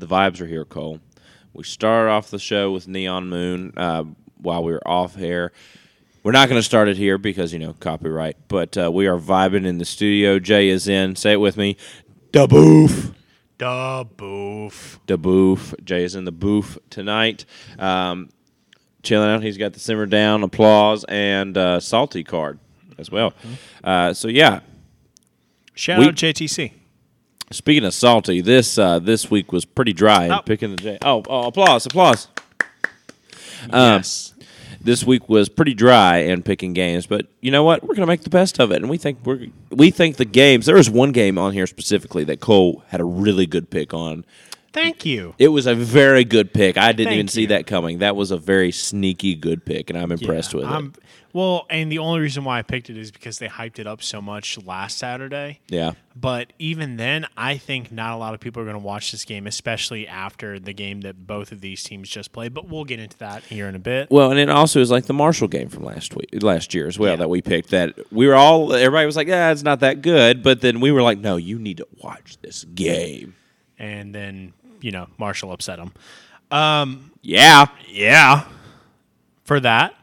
The vibes are here, Cole. We started off the show with Neon Moon uh, while we were off air. We're not going to start it here because, you know, copyright, but uh, we are vibing in the studio. Jay is in. Say it with me. Da boof. Da boof. Da boof. Jay is in the booth tonight. Um, chilling out. He's got the simmer down, applause, and uh, salty card as well. Uh, so, yeah, Shout We- out JTC. Speaking of salty, this uh, this week was pretty dry Oh. picking the J. Oh, oh, applause, applause. Um, yes. This week was pretty dry in picking games, but you know what? We're gonna make the best of it, and we think we're we think the games. There was one game on here specifically that Cole had a really good pick on. Thank you. It was a very good pick. I didn't Thank even see you. that coming. That was a very sneaky good pick, and I'm impressed Yeah, with I'm- it. Well, and the only reason why I picked it is because they hyped it up so much last Saturday. Yeah, But even then, I think not a lot of people are going to watch this game, especially after the game that both of these teams just played. But we'll get into that here in a bit. Well, and it also is like the Marshall game from last week, last year as well Yeah. that we picked. That we were all everybody was like, "Yeah, it's not that good," but then we were like, "No, you need to watch this game." And then, you know, Marshall upset them. Um, Yeah, yeah. For that,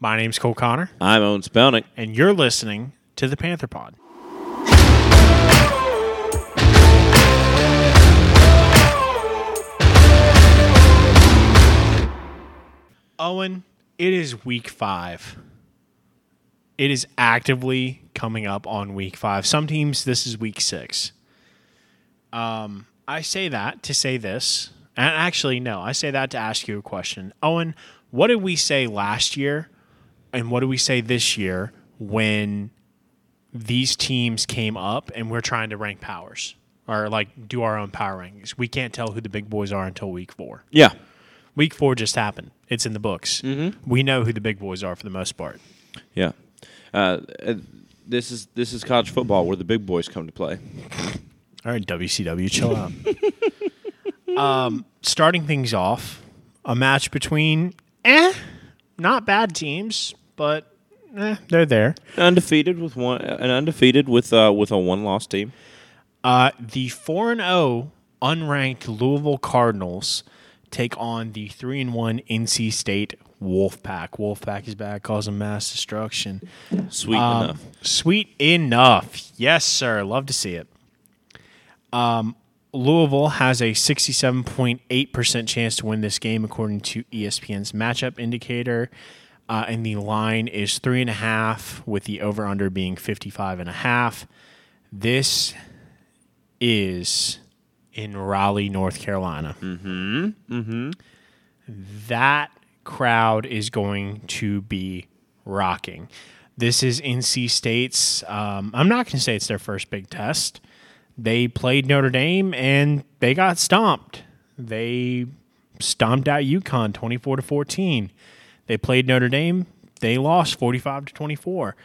my name's Cole Connor, I'm Owen Spelnick. and you're listening to the Panther Pod. Owen, it is week five. It is actively coming up on week five. Some teams, this is week six. Um, I say that to say this. And actually, no, I say that to ask you a question. Owen, what did we say last year and what do we say this year when these teams came up and we're trying to rank powers or like do our own power rankings? We can't tell who the big boys are until week four. Yeah, Week four just happened. It's in the books. Mm-hmm. We know who the big boys are for the most part. yeah. Uh, uh, this is this is college football where the big boys come to play. All right, WCW, chill out. um, starting things off, a match between eh, not bad teams, but eh, they're there. Undefeated with one, an undefeated with uh, with a one loss team. Uh, the four and zero unranked Louisville Cardinals take on the three and one NC State Wolfpack. Wolfpack is back, causing mass destruction. Sweet Um, enough. Sweet enough. Yes, sir. Love to see it. Um, Louisville has a 67.8% chance to win this game, according to ESPN's matchup indicator. Uh, and the line is three and a half, with the over under being 55 and a half. This is in Raleigh, North Carolina. Mm-hmm. Mm-hmm. That crowd is going to be rocking. This is NC State's. Um, I'm not going to say it's their first big test. They played Notre Dame and they got stomped. They stomped out UConn 24 to 14. They played Notre Dame. They lost 45 to 24.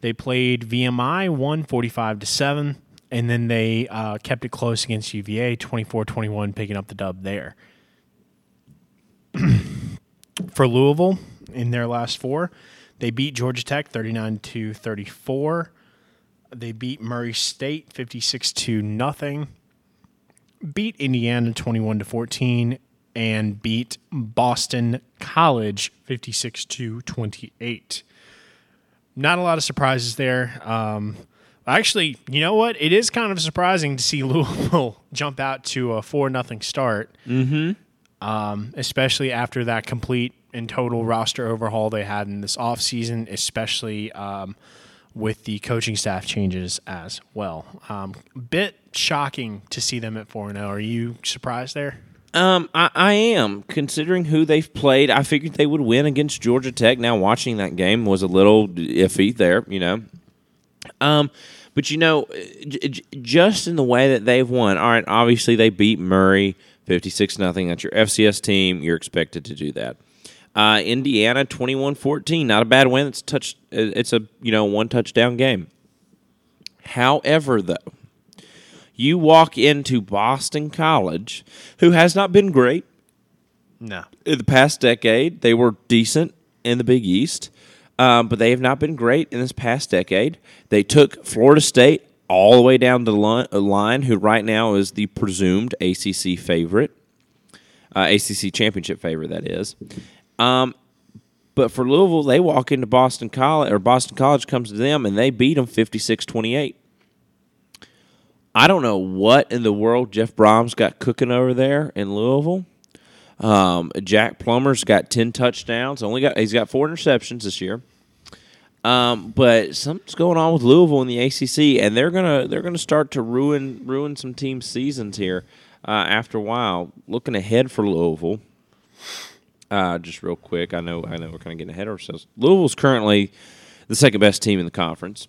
They played VMI, won 45 to 7, and then they uh, kept it close against UVA, 24 21, picking up the dub there. For Louisville, in their last four, they beat Georgia Tech 39 to 34. They beat Murray State 56 to nothing. Beat Indiana 21 to 14 and beat Boston College 56 to 28 not a lot of surprises there. Um, actually, you know what? It is kind of surprising to see Louisville jump out to a four nothing start. Mm-hmm. Um, especially after that complete and total roster overhaul they had in this offseason, especially um, with the coaching staff changes as well. Um, bit shocking to see them at four and zero. Are you surprised there? Um, I, I am considering who they've played. I figured they would win against Georgia Tech. Now watching that game was a little iffy there, you know. Um, but you know, j- j- just in the way that they've won. All right, obviously they beat Murray fifty-six nothing. That's your FCS team. You're expected to do that. Uh, Indiana 21-14. Not a bad win. It's touch. It's a you know one touchdown game. However, though, you walk into Boston College, who has not been great No. in the past decade. They were decent in the Big East, um, but they have not been great in this past decade. They took Florida State all the way down the line, uh, who right now is the presumed ACC favorite, uh, ACC championship favorite, that is. Um, but for Louisville, they walk into Boston College, or Boston College comes to them, and they beat them 56 28. I don't know what in the world Jeff Brohm's got cooking over there in Louisville. Um, Jack Plummer's got 10 touchdowns. Only got He's got four interceptions this year. Um, but something's going on with Louisville in the ACC, and they're gonna they're gonna start to ruin ruin some team seasons here uh, after a while. Looking ahead for Louisville, uh, just real quick. I know I know we're kind of getting ahead of ourselves. Louisville's currently the second best team in the conference.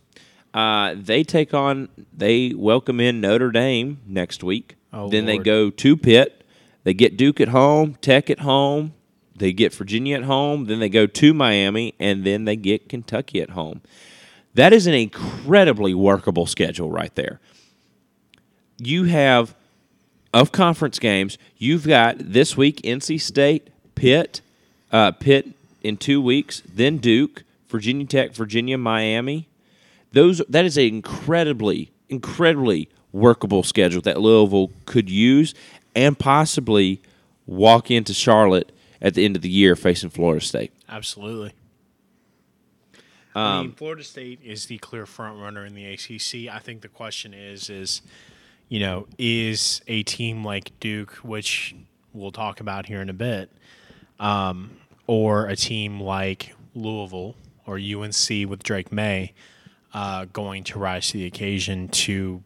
Uh, they take on they welcome in Notre Dame next week. Oh, then they go to Pitt. They get Duke at home, Tech at home. They get Virginia at home. Then they go to Miami, and then they get Kentucky at home. That is an incredibly workable schedule right there. You have of conference games. You've got this week NC State, Pitt, uh, Pitt in two weeks, then Duke, Virginia Tech, Virginia, Miami. Those that is an incredibly, incredibly workable schedule that Louisville could use and possibly walk into Charlotte at the end of the year facing Florida State. Absolutely. I mean, Florida State is the clear front runner in the ACC. I think the question is, is you know, is a team like Duke, which we'll talk about here in a bit, um, or a team like Louisville or UNC with Drake Maye, uh, going to rise to the occasion to,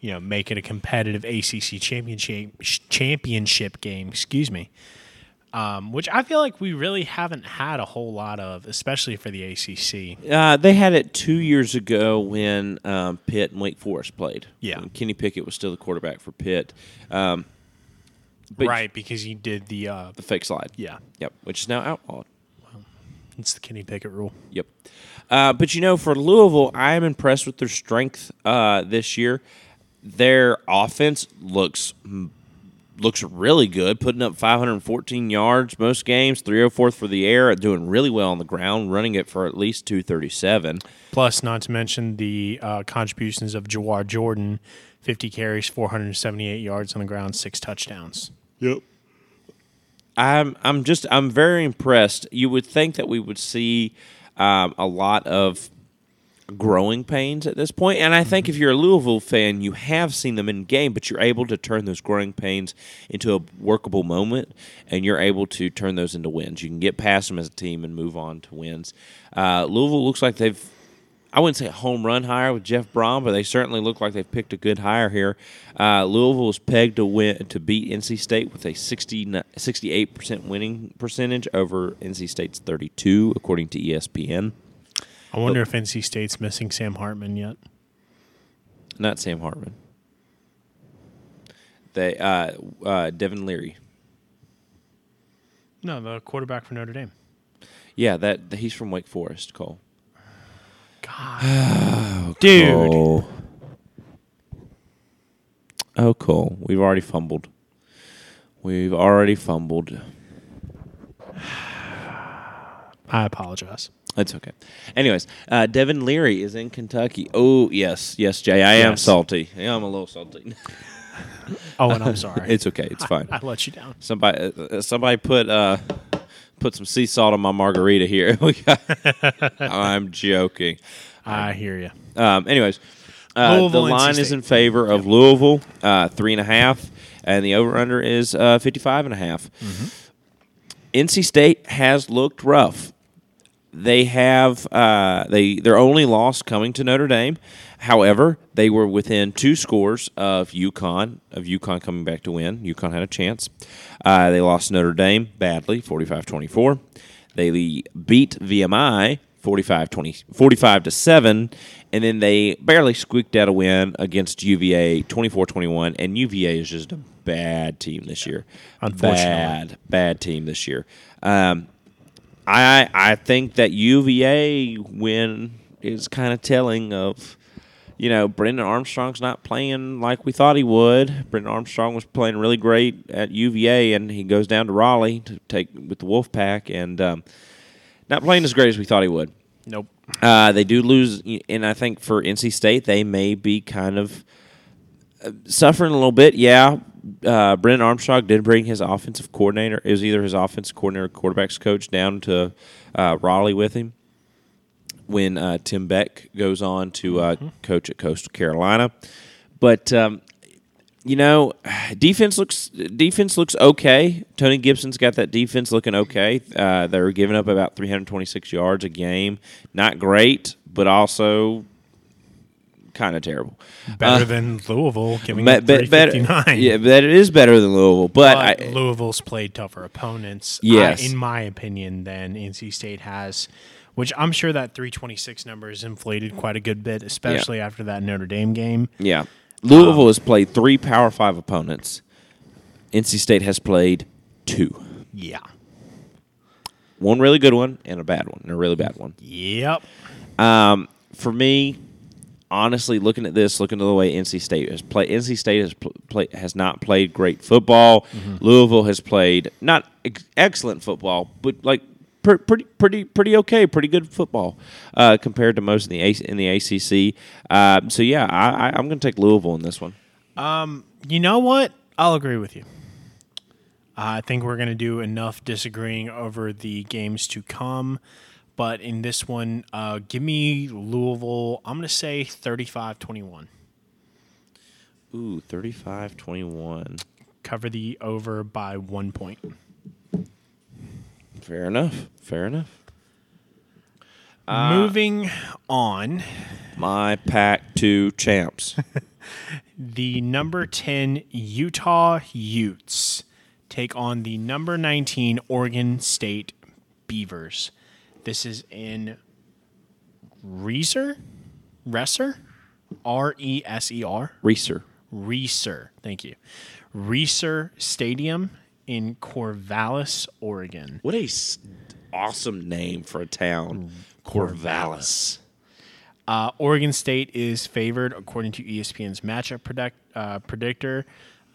you know, make it a competitive ACC championship championship game. Excuse me um, which I feel like we really haven't had a whole lot of, especially for the ACC. Uh, they had it two years ago when um, Pitt and Wake Forest played. Yeah. When Kenny Pickett was still the quarterback for Pitt. Um, right, because he did the, uh, The fake slide. yeah, Yep. Which is now outlawed. it's the Kenny Pickett rule. Yep. Uh, but you know, for Louisville, I am impressed with their strength uh, this year. Their offense looks looks really good, putting up 514 yards most games, 304th for the air, doing really well on the ground, running it for at least 237. Plus, not to mention the uh, contributions of Jawhar Jordan, 50 carries, 478 yards on the ground, six touchdowns. Yep. I'm I'm just I'm very impressed. You would think that we would see um, a lot of growing pains at this point, and I think if you're a Louisville fan, you have seen them in game, but you're able to turn those growing pains into a workable moment, and you're able to turn those into wins. You can get past them as a team and move on to wins. Uh, Louisville looks like they've I wouldn't say a home run hire with Jeff Brohm, but they certainly look like they've picked a good hire here. Uh, Louisville is pegged to win to beat NC State with a 68 percent winning percentage over NC State's 32, according to ESPN. I wonder if NC State's missing Sam Hartman yet. Not Sam Hartman. They uh, uh, Devin Leary. No, the quarterback for Notre Dame. Yeah, that he's from Wake Forest. Cole. God, dude. Oh, oh, Cole. We've already fumbled. We've already fumbled. I apologize. It's okay. Anyways, uh, Devin Leary is in Kentucky. Oh yes, yes, Jay. I am Yes. salty. Yeah, I'm a little salty. Oh, and I'm sorry. it's okay. It's fine. I let you down. Somebody, uh, somebody put uh, put some sea salt on my margarita here. I'm joking. I hear you. Um, anyways, uh, the line is in favor of Louisville, uh, three and a half, and the over under is uh, 55 and a half. NC State has looked rough. They have uh, they their only loss coming to Notre Dame. However, they were within two scores of UConn of UConn coming back to win. UConn had a chance. Uh, they lost Notre Dame badly, 45-24. They beat VMI 45 20 45 to 7 and then they barely squeaked out a win against UVA 24-21 and UVA is just a bad team this year. Unfortunately. Bad bad team this year. Um, I I think that UVA win is kind of telling of you know Brennan Armstrong's not playing like we thought he would. Brendan Armstrong was playing really great at UVA, and he goes down to Raleigh to take with the Wolfpack, and um, not playing as great as we thought he would. Nope. Uh, they do lose, and I think for NC State, they may be kind of uh, suffering a little bit. Yeah, uh, Brennan Armstrong did bring his offensive coordinator. It was either his offensive coordinator, or quarterbacks coach, down to uh, Raleigh with him when uh, Tim Beck goes on to uh, coach at Coastal Carolina. But um, you know, defense looks defense looks okay. Tony Gibson's got that defense looking okay. Uh, they're giving up about 326 yards a game. Not great, but also kind of terrible. Better Uh, than Louisville, giving up be- better, 359. yeah, that it is better than Louisville, but, but I, Louisville's played tougher opponents, Yes. I- in my opinion, than NC State has. Which I'm sure that 326 number is inflated quite a good bit, especially after that Notre Dame game. yeah, Louisville has played three Power Five opponents. NC State has played two. Yeah. One really good one and a bad one, and a really bad one. Yep. Um, for me, honestly, looking at this, looking at the way NC State has played, NC State has pl- play, has not played great football. Louisville has played not ex- excellent football, but like pr- pretty pretty pretty okay, pretty good football uh, compared to most in the A- in the ACC. Um, so yeah, I, I, I'm going to take Louisville in this one. You know what? I'll agree with you. I think we're going to do enough disagreeing over the games to come. But in this one, uh, give me Louisville. I'm going to say 35 21. Ooh, 35-21. Cover the over by one point. Fair enough. Fair enough. Moving on, My pack two champs. the number 10 Utah Utes take on the number 19 Oregon State Beavers. This is in Reeser? Resser? R E S E R? Reeser. Reeser. Thank you. Reser Stadium in Corvallis, Oregon. What a s- awesome name for a town. Corvallis. Uh, Oregon State is favored according to ESPN's matchup predict, uh, predictor,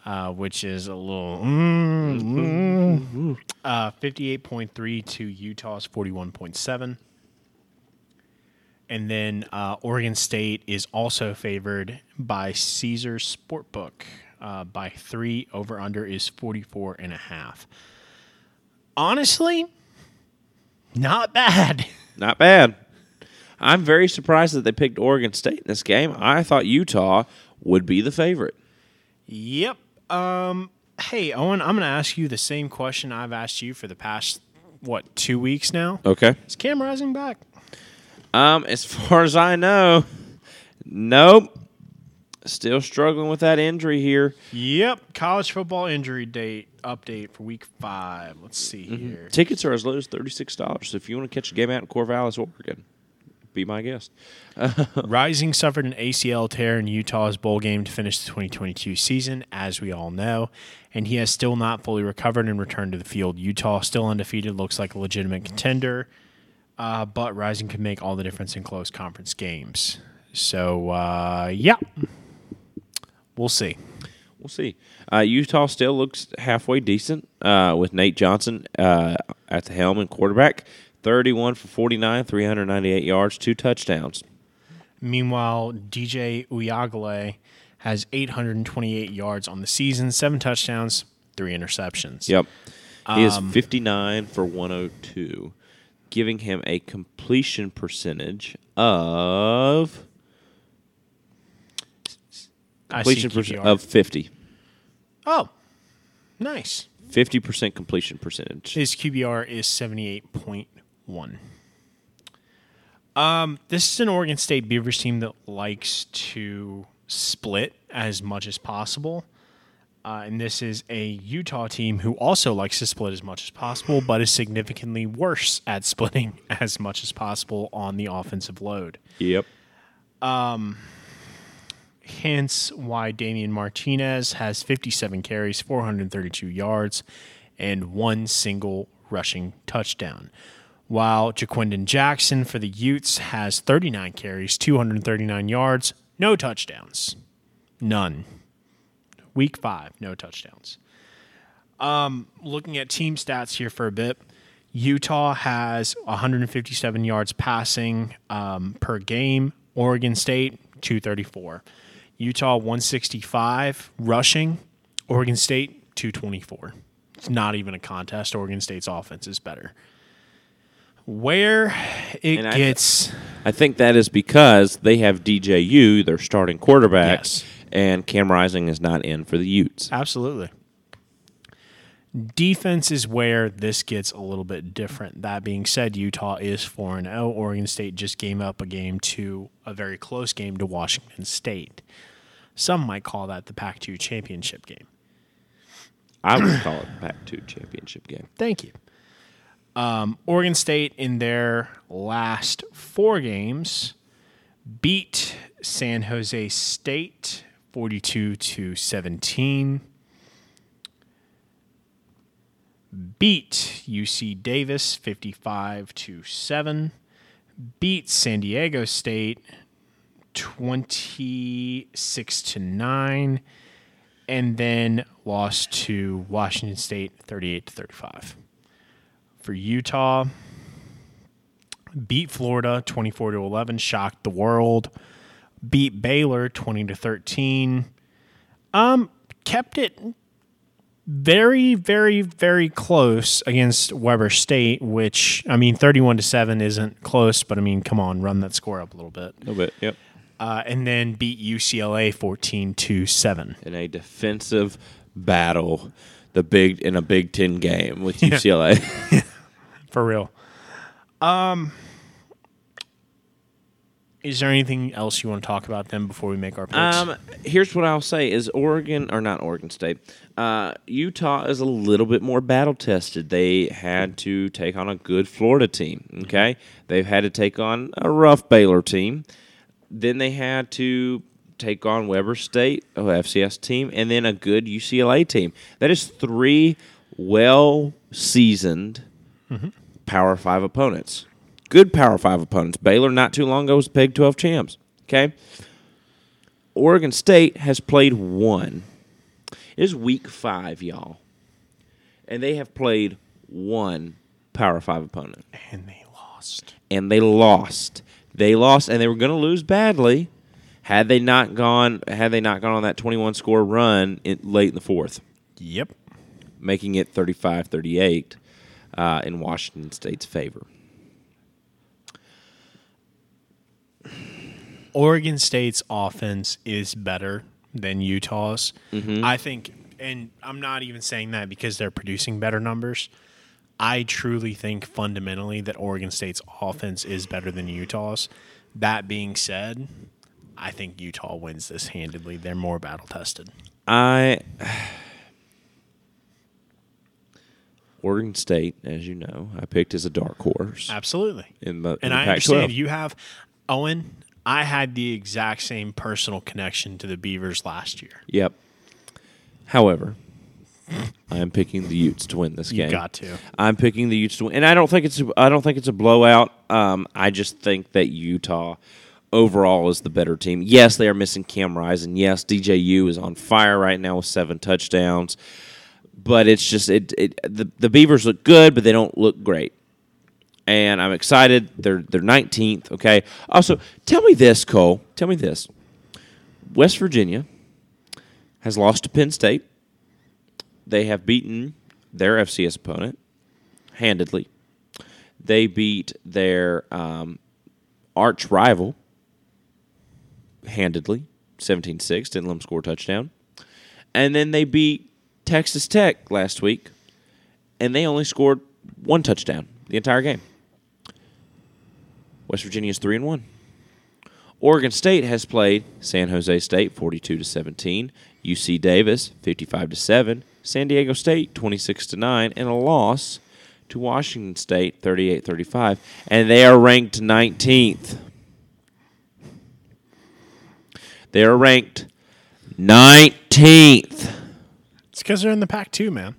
uh, which is a little mm, mm, uh, fifty-eight point three to Utah's forty-one point seven. And then uh, Oregon State is also favored by Caesar Sportbook uh, by three. Over under is 44 and a half. Honestly, not bad. Not bad. I'm very surprised that they picked Oregon State in this game. I thought Utah would be the favorite. Yep. Um, hey, Owen, I'm going to ask you the same question I've asked you for the past, what, two weeks now? Okay. Is Cam Rising back? Um, as far as I know, nope. Still struggling with that injury here. Yep. College football injury date update for week five. Let's see here. Tickets are as low as thirty six dollars. So if you want to catch a game out in Corvallis, Oregon, be my guest. Rising suffered an ACL tear in Utah's bowl game to finish the 2022 season, as we all know, and he has still not fully recovered and returned to the field. Utah, still undefeated, looks like a legitimate contender, uh, but Rising could make all the difference in close conference games. So, uh, yeah, we'll see. We'll see. Uh, Utah still looks halfway decent uh, with Nate Johnson uh, at the helm and quarterback. 31 for 49, 398 yards, two touchdowns. Meanwhile, DJ Uiagalelei has 828 yards on the season, seven touchdowns, three interceptions. Yep. He is 59 for 102, giving him a completion percentage of I see completion percent of 50. oh, nice. 50% completion percentage. His QBR is 78.1. Um, this is an Oregon State Beavers team that likes to split as much as possible. Uh, and this is a Utah team who also likes to split as much as possible, but is significantly worse at splitting as much as possible on the offensive load. Yep. Hence why Damien Martinez has 57 carries, 432 yards, and one single rushing touchdown. While Ja'Quinden Jackson for the Utes has 39 carries, 239 yards, no touchdowns. None. Week five, no touchdowns. Um, looking at team stats here for a bit, Utah has 157 yards passing um, per game. Oregon State 234. Utah 165 rushing. Oregon State 224. It's not even a contest. Oregon State's offense is better. Where it And I- gets I think that is because they have DJU, their starting quarterback, Yes. and Cam Rising is not in for the Utes. Absolutely. Defense is where this gets a little bit different. That being said, Utah is 4 and 0. Oregon State just gave up a game to a very close game to Washington State. Some might call that the Pac 2 championship game. I would call it back to championship game. Thank you. Um, Oregon State, in their last four games, beat San Jose State 42 to 17. Beat UC Davis 55 to 7. Beat San Diego State 26 to 9 and then lost to Washington State 38 to 35. For Utah, beat Florida 24 to 11, shocked the world. Beat Baylor 20 to 13. Um kept it very very very close against Weber State, which I mean 31 to 7 isn't close, but I mean come on, run that score up a little bit. A little bit, yep. Uh, and then beat UCLA 14 to 7. In a defensive battle, the big in a Big Ten game with UCLA. For real. Um, is there anything else you want to talk about then before we make our picks? Um, here's what I'll say: is Oregon or not Oregon State? Uh, Utah is a little bit more battle tested. They had to take on a good Florida team. Okay, they've had to take on a rough Baylor team. Then they had to take on Weber State, a FCS team, and then a good UCLA team. That is three well seasoned Power Five opponents. Good Power Five opponents. Baylor not too long ago was Big Twelve champs. Okay. Oregon State has played one. It is week five, y'all. And they have played one Power Five opponent. and they lost. And they lost. They lost and they were gonna lose badly had they not gone had they not gone on that twenty one score run in, late in the fourth, Yep. making it 35-38 uh, in Washington State's favor. Oregon State's offense is better than Utah's. Mm-hmm. I think, and I'm not even saying that because they're producing better numbers. I truly think fundamentally that Oregon State's offense is better than Utah's. That being said, I think Utah wins this handedly. They're more battle tested. I Oregon State, as you know, I picked as a dark horse Absolutely. in the And I Pac-12. understand you have Owen. I had the exact same personal connection to the Beavers last year. Yep. However, I am picking the Utes to win this You game. got to. I'm picking the Utes to win, and I don't think it's I don't think it's a blowout. Um, I just think that Utah overall is the better team. Yes, they are missing Cam Rising. Yes, DJU is on fire right now with seven touchdowns, but it's just it, it the the Beavers look good, but they don't look great. And I'm excited. They're they're 19th. Okay. Also, tell me this, Cole. Tell me this. West Virginia has lost to Penn State. They have beaten their FCS opponent handedly. They beat their um, arch rival handedly, 17 6. Didn't let them score a touchdown. And then they beat Texas Tech last week, and they only scored one touchdown the entire game. West Virginia is 3 and 1. Oregon State has played San Jose State 42 to 17, UC Davis 55 to 7, San Diego State 26 to 9 and a loss to Washington State 38-35 and they are ranked 19th. They are ranked 19th. It's because they're in the Pac 2, man.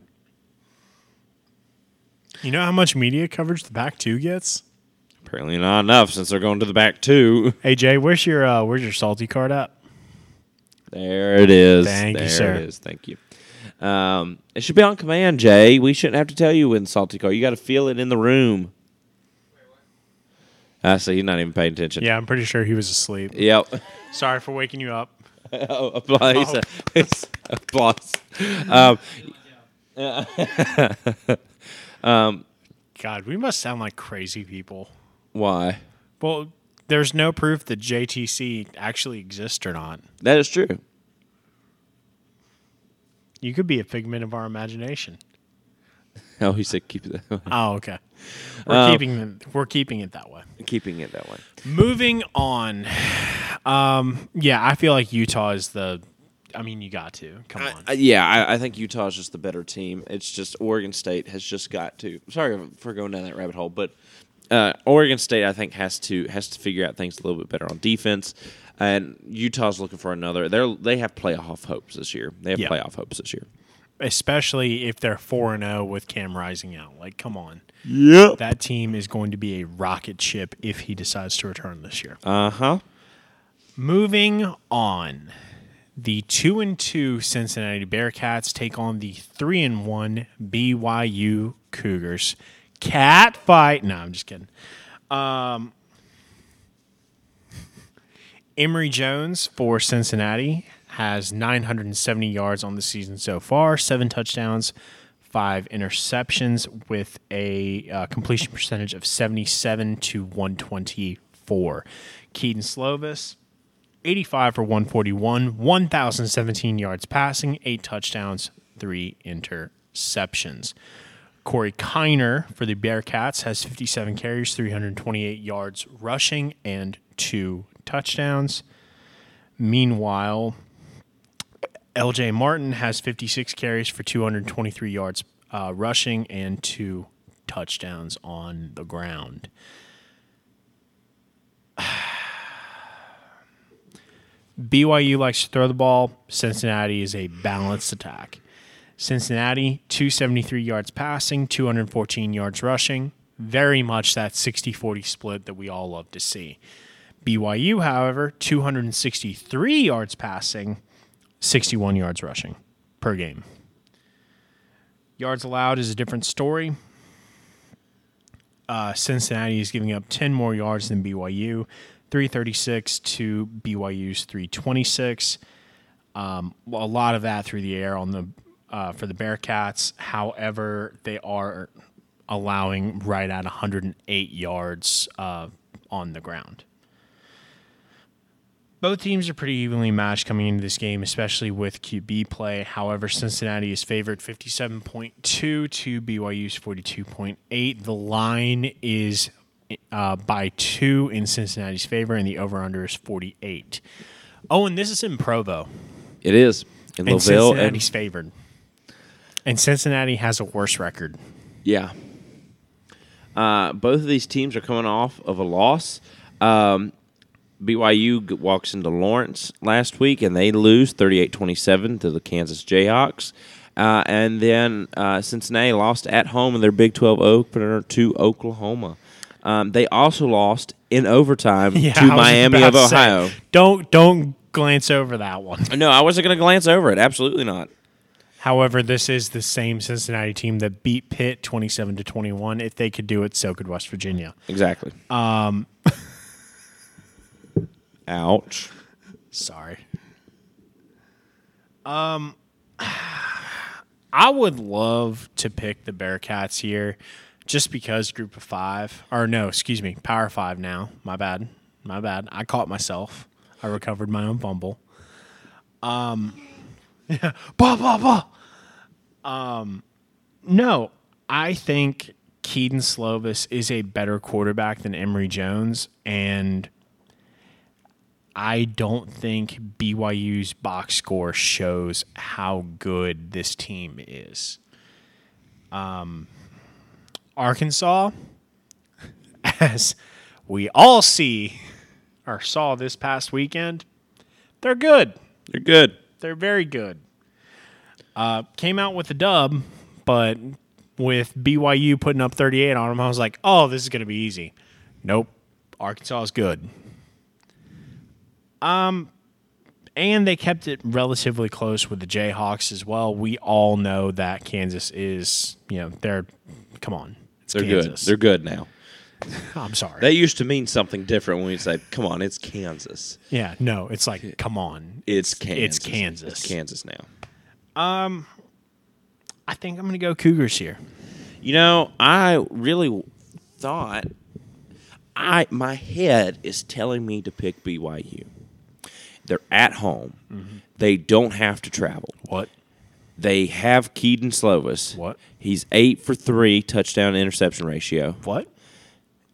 You know how much media coverage the Pac 2 gets? Apparently not enough since they're going to the back two. Hey Jay, where's your uh, where's your salty card at? There it is. Thank you, sir. it is. Thank you. Um, it should be on command, Jay. We shouldn't have to tell you when salty card. You got to feel it in the room. I see. You're not even paying attention. Yeah, I'm pretty sure he was asleep. Yep. Sorry for waking you up. oh, applause. It's applause. Um, God, we must sound like crazy people. Why? Well, there's no proof that JTC actually exists or not. That is true. You could be a figment of our imagination. Oh, he said keep it that way. Oh, okay. We're Oh. keeping it, we're keeping it that way. keeping it that way. Moving on. Um, yeah, I feel like Utah is the. I mean, you got to come on. I, yeah, I, I think Utah is just the better team. It's just Oregon State has just got to. Sorry for going down that rabbit hole, but uh, Oregon State I think has to has to figure out things a little bit better on defense. And Utah's looking for another. They're they have playoff hopes this year. They have Yeah. playoff hopes this year. Especially if they're four and zero with Cam Rising out. Like, come on, Yep. that team is going to be a rocket ship if he decides to return this year. Uh huh. Moving on, the two and two Cincinnati Bearcats take on the three and one BYU Cougars. Cat fight. No, I'm just kidding. Um, Emory Jones for Cincinnati has 970 yards on the season so far, seven touchdowns, five interceptions, with a uh, completion percentage of 77 to 124. Kedon Slovis, 85 for 141, 1,017 yards passing, eight touchdowns, three interceptions. Corey Kiner for the Bearcats has 57 carries, 328 yards rushing, and two touchdowns. Meanwhile, LJ Martin has 56 carries for 223 yards uh, rushing and two touchdowns on the ground. BYU likes to throw the ball. Cincinnati is a balanced attack. Cincinnati, 273 yards passing, 214 yards rushing. Very much that 60 40 split that we all love to see. BYU, however, 263 yards passing, 61 yards rushing per game. Yards allowed is a different story. Uh, Cincinnati is giving up 10 more yards than BYU, 336 to BYU's 326. Um, a lot of that through the air on the uh, for the Bearcats. However, they are allowing right at 108 yards uh, on the ground. Both teams are pretty evenly matched coming into this game, especially with QB play. However, Cincinnati is favored 57.2 to BYU's 42.8. The line is uh, by two in Cincinnati's favor, and the over under is 48. Oh, and this is in Provo. It is in And Louisville, Cincinnati's and favored. And Cincinnati has a worse record. yeah. Uh, both of these teams are coming off of a loss. Um, BYU g- walks into Lawrence last week and they lose 38-27 to the Kansas Jayhawks. Uh, and then uh, Cincinnati lost at home in their Big 12 opener to Oklahoma. Um, they also lost in overtime to Miami of to say, Ohio. don't don't glance over that one. No, I wasn't going to glance over it. Absolutely not. However, this is the same Cincinnati team that beat Pitt 27 to 21. If they could do it, so could West Virginia. Exactly. Um. Ouch. Sorry. Um I would love to pick the Bearcats here just because group of 5 or no, excuse me, Power 5 now. My bad. My bad. I caught myself. I recovered my own fumble. Um yeah, bah, bah, bah. Um no, I think Kedon Slovis is a better quarterback than Emory Jones and I don't think BYU's box score shows how good this team is. Um, Arkansas, as we all see or saw this past weekend, they're good. They're good. They're very good. Uh, came out with a dub, but with BYU putting up 38 on them, I was like, oh, this is going to be easy. Nope. Arkansas is good. Um, and they kept it relatively close with the Jayhawks as well. We all know that Kansas is, you know, they're come on. It's They're Kansas. good. They're good now. I'm sorry. That used to mean something different when we say, "Come on, it's Kansas." yeah, no, it's like come on. It's Kansas. It's Kansas. It's Kansas now. I think I'm going to go Cougars here. You know, I really thought I my head is telling me to pick BYU. They're at home. Mm-hmm. They don't have to travel. What? They have Kedon Slovis. What? He's eight for three touchdown interception ratio. What?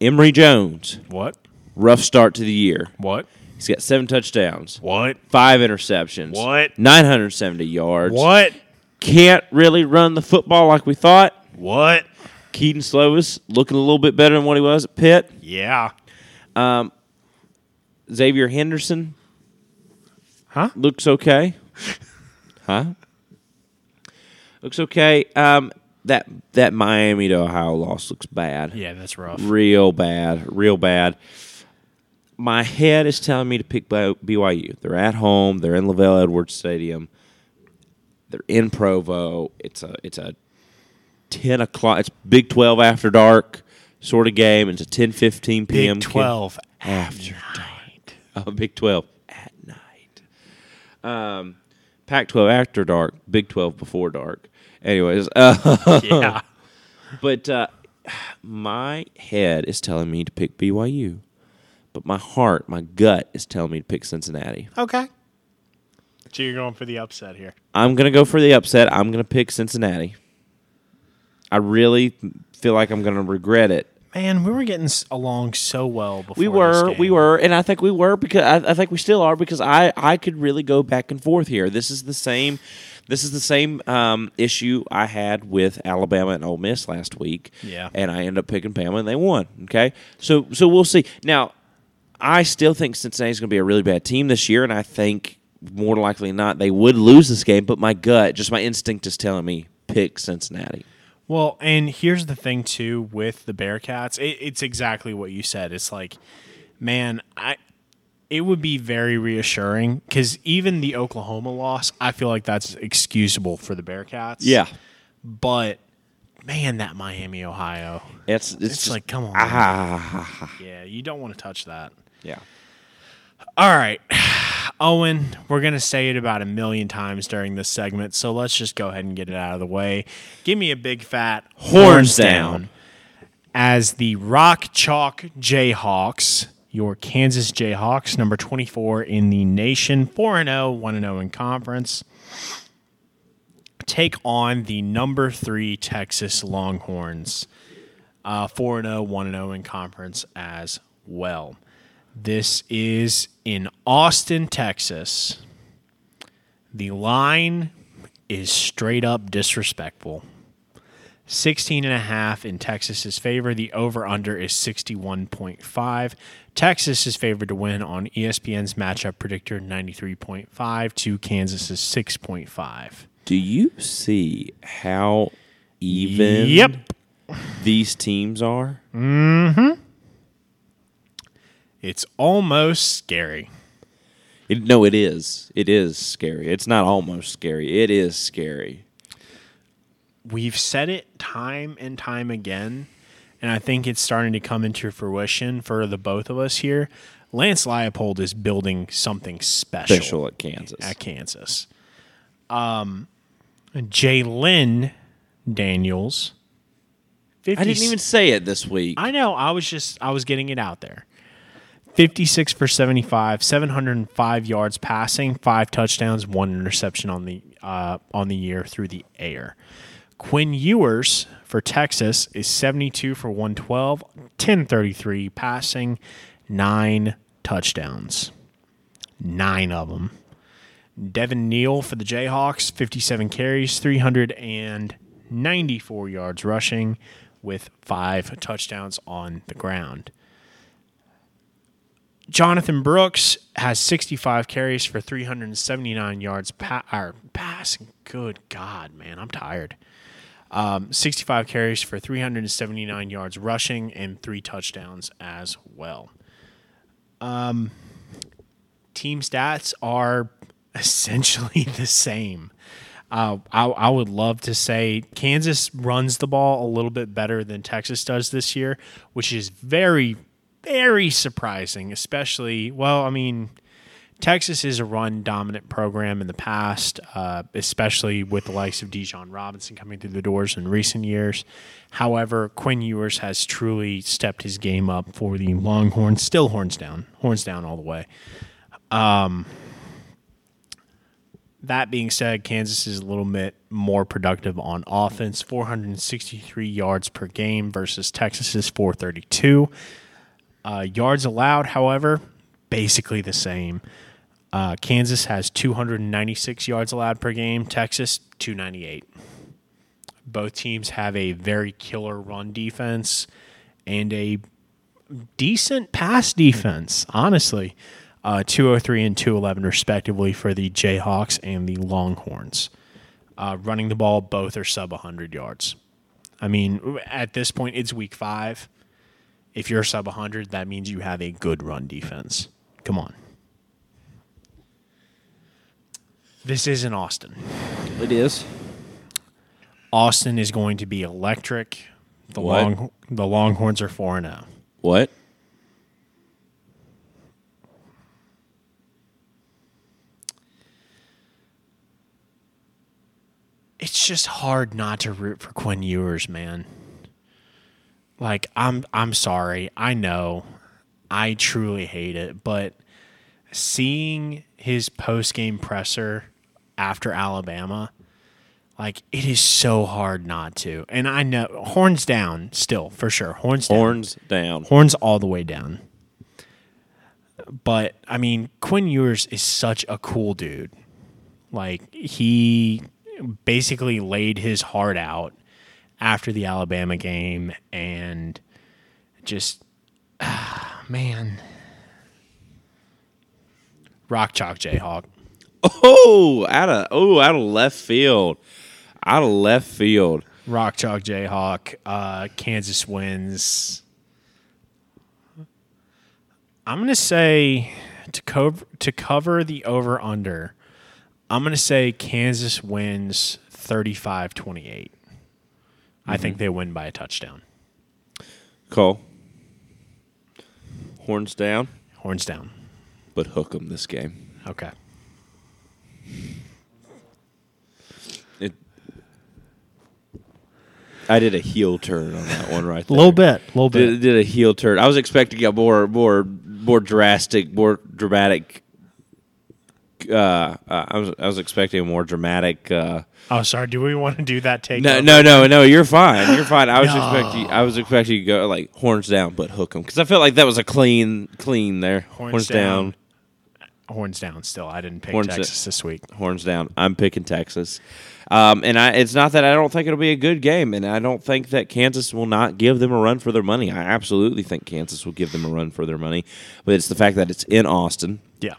Emory Jones, What? rough start to the year. What? He's got seven touchdowns, What? five interceptions, What? 970 yards. What? Can't really run the football like we thought. What? Kedon Slovis looking a little bit better than what he was at Pitt. Yeah. Xavier Henderson Huh? looks okay. huh? Looks okay. Um, that that Miami to Ohio loss looks bad. Yeah, that's rough. Real bad. Real bad. My head is telling me to pick BYU. They're at home. They're in LaVell Edwards Stadium. They're in Provo. It's a it's a ten o'clock. It's Big Twelve after dark sort of game. It's a 10, 15 p.m. Big. 12 after night. Oh, Big 12 at night. Um, Pac 12 after dark, Big 12 before dark. Anyways, uh, Yeah. but uh, my head is telling me to pick BYU, but my heart, my gut is telling me to pick Cincinnati. Okay. So you're going for the upset here. I'm going to go for the upset. I'm going to pick Cincinnati. I really feel like I'm going to regret it Man, we were getting along so well before. We this were, game. we were, and I think we were because I, I think we still are because I I could really go back and forth here. This is the same, this is the same um, issue I had with Alabama and Ole Miss last week. Yeah. and I ended up picking Bama and they won. Okay, so so we'll see. Now, I still think Cincinnati's going to be a really bad team this year, and I think more likely than not they would lose this game. But my gut, just my instinct, is telling me pick Cincinnati. Well, and here's the thing too with the Bearcats, it, it's exactly what you said. It's like, man, I it would be very reassuring because even the Oklahoma loss, I feel like that's excusable for the Bearcats. Yeah, but man, that Miami, Ohio, it's it's, it's, just, like, come on, ah, yeah, you don't want to touch that. Yeah. All right, Owen, we're going to say it about a million times during this segment, so let's just go ahead and get it out of the way. Give me a big fat Horns down. as the Rock Chalk Jayhawks, your Kansas Jayhawks, number 24 in the nation, 4 0, 1 0 in conference, take on the number 3 Texas Longhorns, uh, 4 0, 1 0 in conference as well. This is in Austin, Texas. The line is straight up disrespectful. 16 and a half in Texas's favor. The over under is 61.5. Texas is favored to win on ESPN's matchup predictor 93.5 to Kansas's 6.5. Do you see how even Yep. these teams are? Mm-hmm. It's almost scary. It, no, it is. It is scary. It's not almost scary. It is scary. We've said it time and time again, and I think it's starting to come into fruition for the both of us here. Lance Leipold is building something special, Special at Kansas. at Kansas. Um, Jalon Daniels. 50, I didn't even say it this week. I know. I was just I was getting it out there. 56 for 75, 705 yards passing, five touchdowns, one interception on the uh, on the year through the air. Quinn Ewers for Texas is 72 for 112, 1033 passing, nine touchdowns. Nine of them. Devin Neal for the Jayhawks, 57 carries, 394 yards rushing, with five touchdowns on the ground. Jonathan Brooks has 65 carries for 379 yards pa- passing. Good God, man, I'm tired. Um, 65 carries for 379 yards rushing and three touchdowns as well. Um, team stats are essentially the same. Uh, I, I would love to say Kansas runs the ball a little bit better than Texas does this year, which is very, very surprising, especially, well, I mean, Texas is a run dominant program in the past, uh, especially with the likes of Bijan Robinson coming through the doors in recent years. However, Quinn Ewers has truly stepped his game up for the Longhorns. Still horns down, horns down all the way. Um, that being said, Kansas is a little bit more productive on offense, 463 yards per game versus Texas's 432. Uh, yards allowed, however, basically the same. Uh, Kansas has 296 yards allowed per game, Texas 298. Both teams have a very killer run defense and a decent pass defense, honestly. Uh, 203 and 211, respectively, for the Jayhawks and the Longhorns. Uh, running the ball, both are sub 100 yards. I mean, at this point, it's week five. If you're sub 100, that means you have a good run defense. Come on. This isn't Austin. It is. Austin is going to be electric. The What? long the Longhorns are 4 and oh. 0. What? It's just hard not to root for Quinn Ewers, man. Like I'm I'm sorry. I know. I truly hate it, but seeing his post-game presser after Alabama, like it is so hard not to. And I know horns down still, for sure. Horns down. Horns down. horns all the way down. But I mean, Quinn Ewers is such a cool dude. Like he basically laid his heart out after the Alabama game and just ah, man. Rock chalk Jayhawk. Oh, out of oh, out of left field, out of left field. Rock chalk Jayhawk. Uh, Kansas wins. I'm gonna say to cover to cover the over under. I'm gonna say Kansas wins 35-28. I think mm-hmm. they win by a touchdown. Cole. Horns down, Horns down. but hook hook 'em this game. Okay. It. I did a heel turn on that one right A there. little bit. A little bit. Did, did a heel turn. I was expecting a more more more drastic, more dramatic. Uh, uh, I was I was expecting a more dramatic. Uh, Oh, sorry. Do we want to do that take? no, over? no, no, no. You're fine. You're fine. I was No. expecting. I was expecting you to go like horns down, but hook them because I felt like that was a clean, clean there. Horns down. Horns down. Still, I didn't pick Horns Texas this week. horns down. I'm picking Texas, um, and I. It's not that I don't think it'll be a good game, and I don't think that Kansas will not give them a run for their money. I absolutely think Kansas will give them a run for their money, but it's the fact that it's in Austin. Yeah.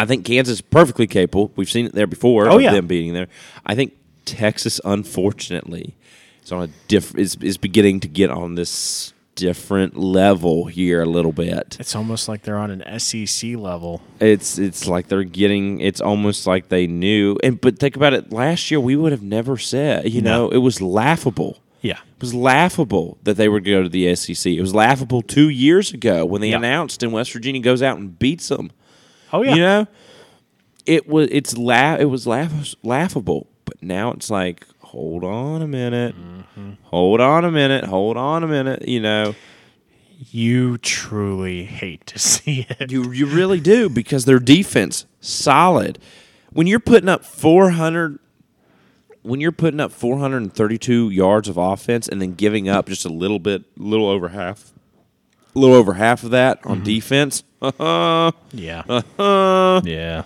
I think Kansas is perfectly capable. We've seen it there before. Oh, of yeah. them beating there. I think Texas, unfortunately, is on a diff- is is beginning to get on this different level here a little bit. It's almost like they're on an SEC level. It's it's like they're getting. It's almost like they knew. And but think about it. Last year, we would have never said. You No. know, it was laughable. Yeah. It was laughable that they would go to the SEC. It was laughable two years ago when they Yeah. announced and West Virginia goes out and beats them. Oh yeah. You know, it was it's la- it was laugh- laughable, but now it's like, hold on a minute, Mm-hmm. hold on a minute, hold on a minute. You know, You truly hate to see it. you you really do because their defense solid. When you're putting up four hundred. When you're putting up 432 yards of offense and then giving up just a little bit, little over half, a little over half of that on defense, Yeah. yeah.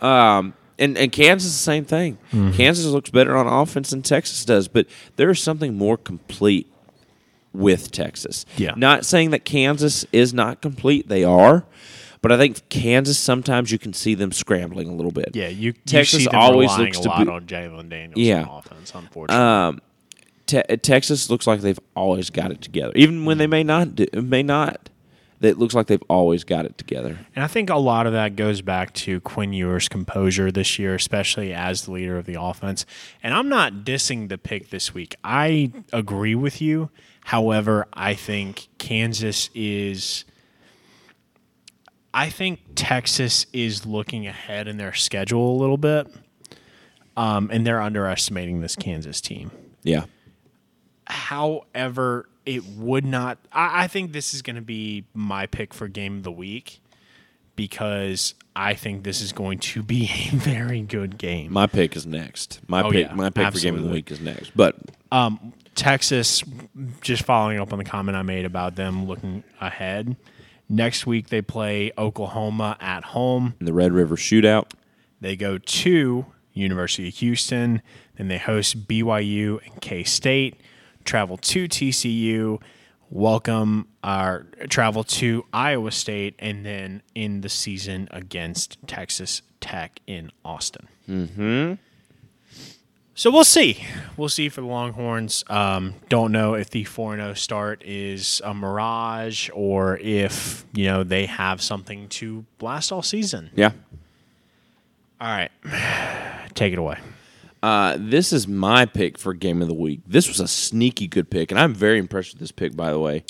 Um, and, and Kansas, the same thing. Kansas looks better on offense than Texas does, but there is something more complete with Texas. Yeah. Not saying that Kansas is not complete, they are. But I think Kansas sometimes you can see them scrambling a little bit. Yeah. You, Texas you see them always relying looks a to lot be- on Jalon Daniels Yeah. on offense, unfortunately. Um, Te- Texas looks like they've always got it together, even when they may not do, may not. that looks like they've always got it together. And I think a lot of that goes back to Quinn Ewers' composure this year, especially as the leader of the offense. And I'm not dissing the pick this week. I agree with you. However, I think Kansas is. I think Texas is looking ahead in their schedule a little bit, um, and they're underestimating this Kansas team. Yeah. However, it would not. I, I think this is going to be my pick for game of the week because I think this is going to be a very good game. My pick is next. My Oh, pick yeah, my pick for game of the week is next. But Um, Texas, just following up on the comment I made about them looking ahead. Next week they play Oklahoma at home. in the Red River shootout, They go to University of Houston. Then they host BYU and K State. Travel to TCU. Welcome our travel to Iowa State, and then in the season against Texas Tech in Austin. Mm-hmm. So we'll see. We'll see for the Longhorns. Um, don't know if the 4 0 start is a mirage or if, you know, they have something to blast all season. yeah. All right. Take it away. Uh, this is my pick for game of the week. This was a sneaky good pick, and I'm very impressed with this pick. By the way,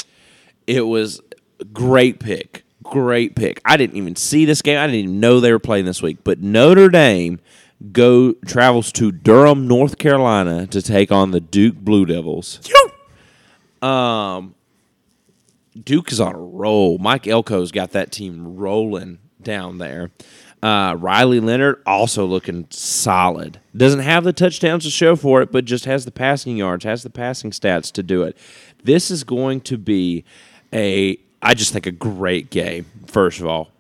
it was a great pick, great pick. I didn't even see this game. I didn't even know they were playing this week. But Notre Dame go travels to Durham, North Carolina, to take on the Duke Blue Devils. Um, Duke is on a roll. Mike Elko's got that team rolling down there. Uh, Riley Leonard also looking solid. Doesn't have the touchdowns to show for it, but just has the passing yards, has the passing stats to do it. This is going to be a, I just think, a great game, first of all.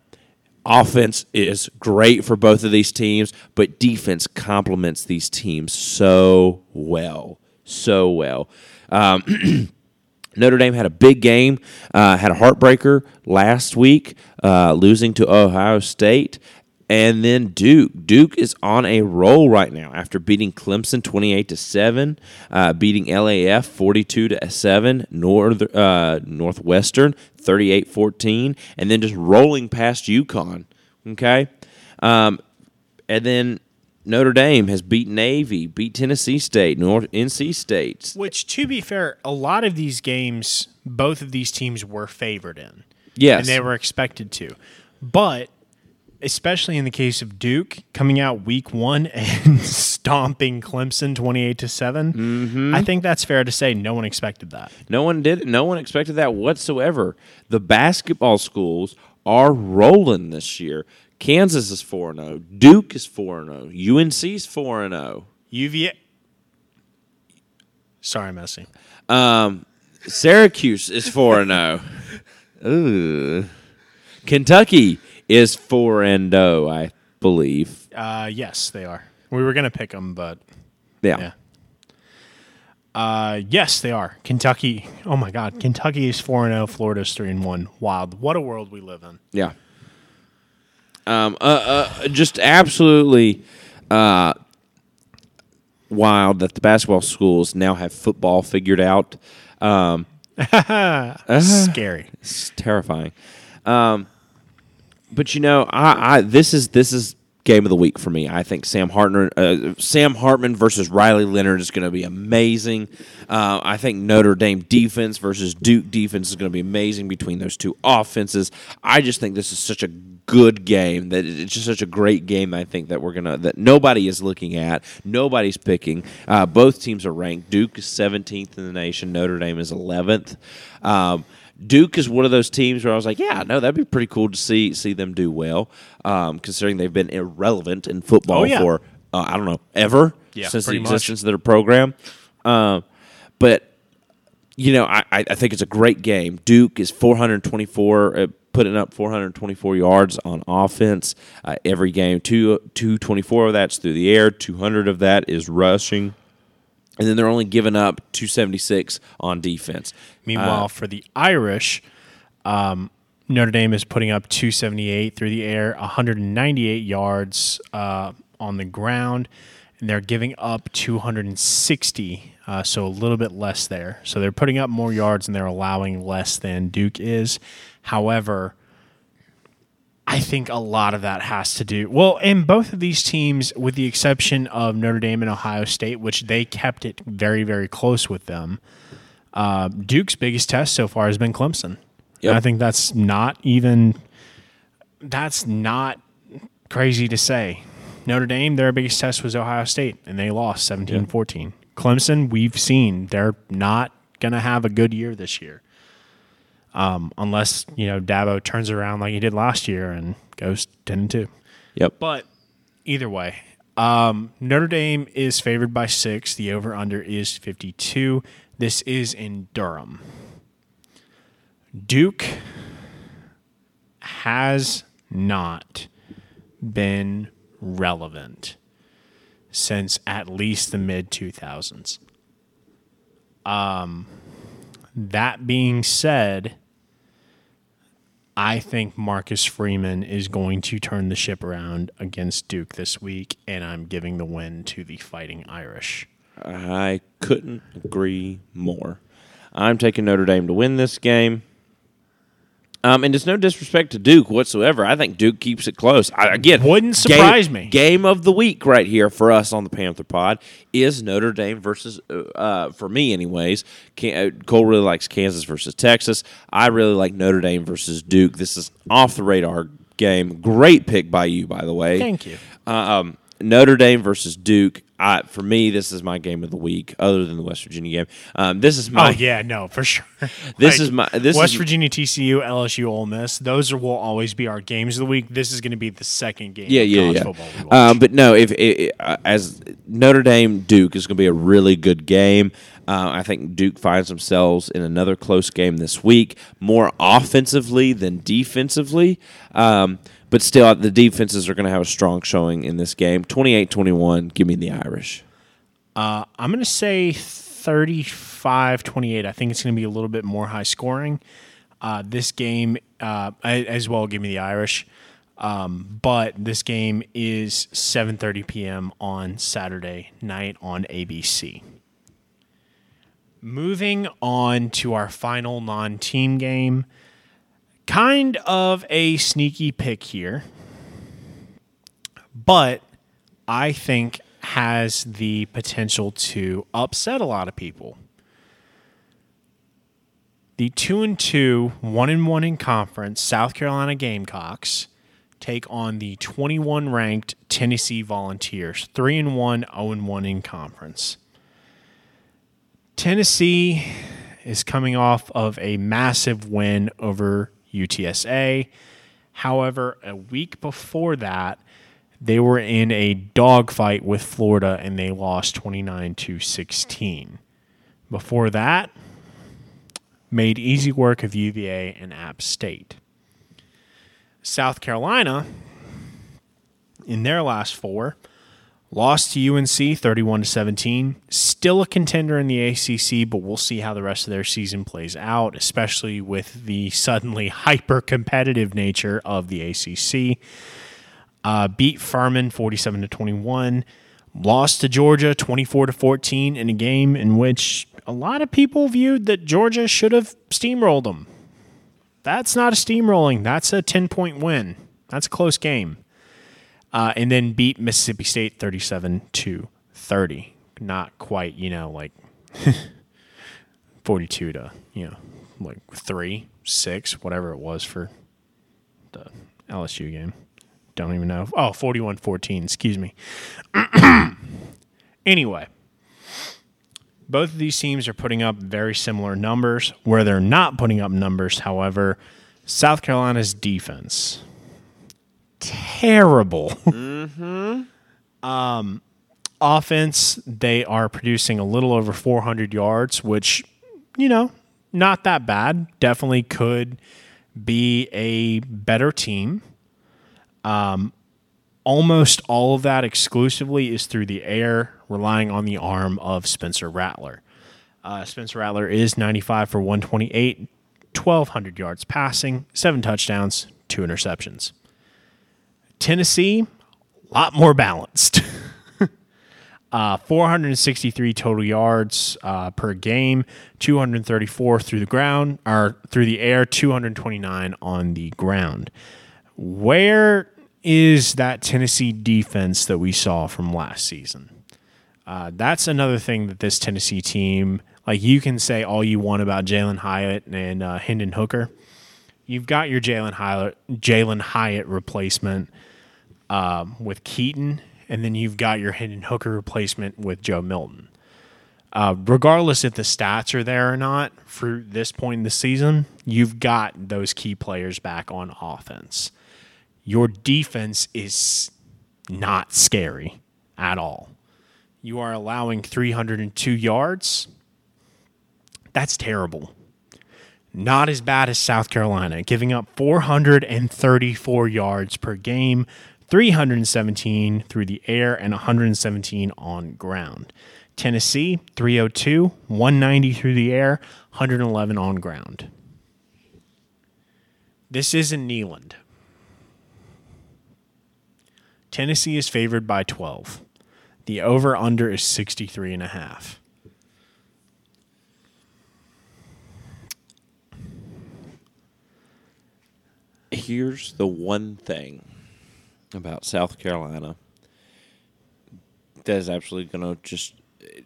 Offense is great for both of these teams, but defense complements these teams so well. So well. Um, Notre Dame had a big game, uh, had a heartbreaker last week, uh, losing to Ohio State. And then Duke. Duke is on a roll right now after beating Clemson 28 to 7, uh, beating LAF 42 to 7, North, uh, Northwestern 38 14, and then just rolling past UConn. Okay? Um, and then Notre Dame has beat Navy, beat Tennessee State, North NC State. Which, to be fair, a lot of these games, both of these teams were favored in. Yes. And they were expected to. But, especially in the case of Duke, coming out week one and stomping Clemson 28 to 7, Mm-hmm. I think that's fair to say no one expected that. No one did. No one expected that whatsoever. The basketball schools are rolling this year. Kansas is four and zero. Duke is four and zero. UNC is four and oh. zero. UVA. Sorry, Messi. Um, Syracuse is four and zero. Ooh. Kentucky is four and zero. I believe. Uh, yes, they are. We were going to pick them, but Yeah. yeah. Uh, yes, they are. Kentucky. Oh my God, Kentucky is four and zero. Florida's three and one. Wild. What a world we live in. Yeah. Um, uh, uh, just absolutely uh, wild that the basketball schools now have football figured out. Um, Scary. it's terrifying. Um, but you know, I, I this is this is game of the week for me. I think Sam Hartman, uh, Sam Hartman versus Riley Leonard is going to be amazing. Uh, I think Notre Dame defense versus Duke defense is going to be amazing between those two offenses. I just think this is such a good game that it's just such a great game. I think that we're gonna that nobody is looking at, nobody's picking. Uh, both teams are ranked. Duke is 17th in the nation. Notre Dame is 11th. Um, Duke is one of those teams where I was like, yeah, no, that'd be pretty cool to see see them do well, um, considering they've been irrelevant in football Oh, yeah. for uh, I don't know ever Yeah, since the pretty much. existence of their program. Um, but you know, I, I I think it's a great game. Duke is 424, uh, putting up 424 yards on offense uh, every game. Two 224 of that's through the air. 200 of that is rushing. And then they're only giving up 276 on defense. Meanwhile, for the Irish, um, Notre Dame is putting up 278 through the air, 198 yards uh, on the ground. and they're giving up 260, uh, so a little bit less there. So they're putting up more yards and they're allowing less than Duke is. However, I think a lot of that has to do well in both of these teams, with the exception of Notre Dame and Ohio State, which they kept it very, very close with them. Uh, Duke's biggest test so far has been Clemson. Yep. I think that's not even that's not crazy to say. Notre Dame, their biggest test was Ohio State, and they lost 17 14. Clemson, we've seen they're not going to have a good year this year. Um, unless, you know, Dabo turns around like he did last year and goes 10 and 2. Yep. But either way, um, Notre Dame is favored by six. The over under is 52. This is in Durham. Duke has not been relevant since at least the mid 2000s. Um, that being said, I think Marcus Freeman is going to turn the ship around against Duke this week, and I'm giving the win to the Fighting Irish. I couldn't agree more. I'm taking Notre Dame to win this game. Um, and it's no disrespect to Duke whatsoever. I think Duke keeps it close. I, again, Wouldn't game- surprise me. Game of the week right here for us on the Panther Pod is Notre Dame versus, uh, uh, for me, anyways. Can, uh, Cole really likes Kansas versus Texas. I really like Notre Dame versus Duke. This is off the radar game. Great pick by you, by the way. Thank you. Um, Notre Dame versus Duke. I, for me, this is my game of the week, other than the West Virginia game. Um, this is my Oh yeah, no, for sure. This is my- this West is- Virginia, TCU, LSU, Ole Miss. Those are, will always be our games of the week. This is going to be the second game. yeah, of yeah, yeah. Football we watch. Um, but no, if it, uh, as Notre Dame Duke is going to be a really good game. Uh, I think Duke finds themselves in another close game this week, more offensively than defensively. Um, but still, the defenses are going to have a strong showing in this game. 28 21, give me the Irish. Uh, I'm going to say 35 28. I think it's going to be a little bit more high scoring. Uh, this game, uh, as well, give me the Irish. Um, but this game is 7:30 p.m. on Saturday night on ABC. Moving on to our final non-team game, kind of a sneaky pick here, but I think has the potential to upset a lot of people. The two and two, one and one in conference, South Carolina Gamecocks take on the 21 ranked Tennessee Volunteers, three and one, 0 and one in conference. Tennessee is coming off of a massive win over UTSA. However, a week before that, they were in a dogfight with Florida and they lost 29 to 16. Before that, made easy work of UVA and App State. South Carolina, in their last four, lost to UNC 31 to 17. Still a contender in the ACC, but we'll see how the rest of their season plays out, especially with the suddenly hyper competitive nature of the ACC. Uh, beat Furman 47 to 21. Lost to Georgia 24 to 14 in a game in which a lot of people viewed that Georgia should have steamrolled them. That's not a steamrolling. That's a 10 point win. That's a close game. Uh, and then beat Mississippi State 37 to 30. Not quite, you know, like 42 to, you know, like 3, 6, whatever it was for the LSU game. Don't even know. Oh, 41 14. Excuse me. anyway, both of these teams are putting up very similar numbers. Where they're not putting up numbers, however, South Carolina's defense terrible. um, offense, they are producing a little over 400 yards, which, you know, not that bad. Definitely could be a better team. Um, almost all of that exclusively is through the air, relying on the arm of Spencer Rattler. Uh, Spencer Rattler is 95 for 128, 1,200 yards passing, seven touchdowns, two interceptions. Tennessee, a lot more balanced. Uh, 463 total yards uh, per game, 234 through the ground or through the air, 229 on the ground. Where is that Tennessee defense that we saw from last season? Uh, that's another thing that this Tennessee team, like you can say all you want about Jalin Hyatt and uh, Hendon Hooker. You've got your Jalin Hyatt, Jalin Hyatt replacement um, with Keyton, and then you've got your Hendon Hooker replacement with Joe Milton. Uh, regardless if the stats are there or not for this point in the season, you've got those key players back on offense. Your defense is not scary at all. You are allowing 302 yards. That's terrible. Not as bad as South Carolina, giving up 434 yards per game, 317 through the air, and 117 on ground. Tennessee, 302, 190 through the air, 111 on ground. This isn't Neyland. Tennessee is favored by 12. The over under is 63 and a half. Here's the one thing about South Carolina that is absolutely going to just. It,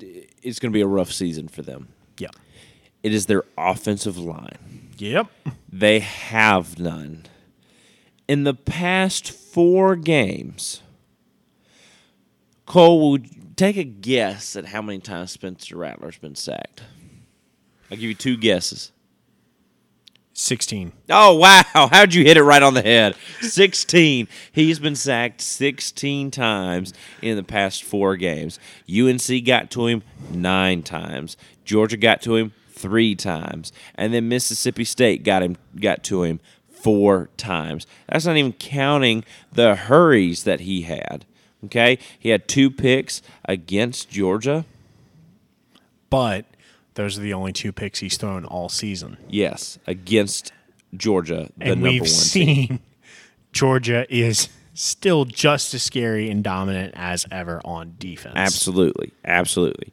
it, it's going to be a rough season for them. Yeah. It is their offensive line. Yep. They have none. In the past four games, Cole, would take a guess at how many times Spencer Rattler's been sacked? I'll give you two guesses. 16. Oh wow! How'd you hit it right on the head? Sixteen. He's been sacked sixteen times in the past four games. UNC got to him nine times. Georgia got to him three times, and then Mississippi State got him got to him four times. That's not even counting the hurries that he had. Okay, he had two picks against Georgia. But those are the only two picks he's thrown all season. Yes, against Georgia, the and number we've one team. seen Georgia is still just as scary and dominant as ever on defense. Absolutely, absolutely.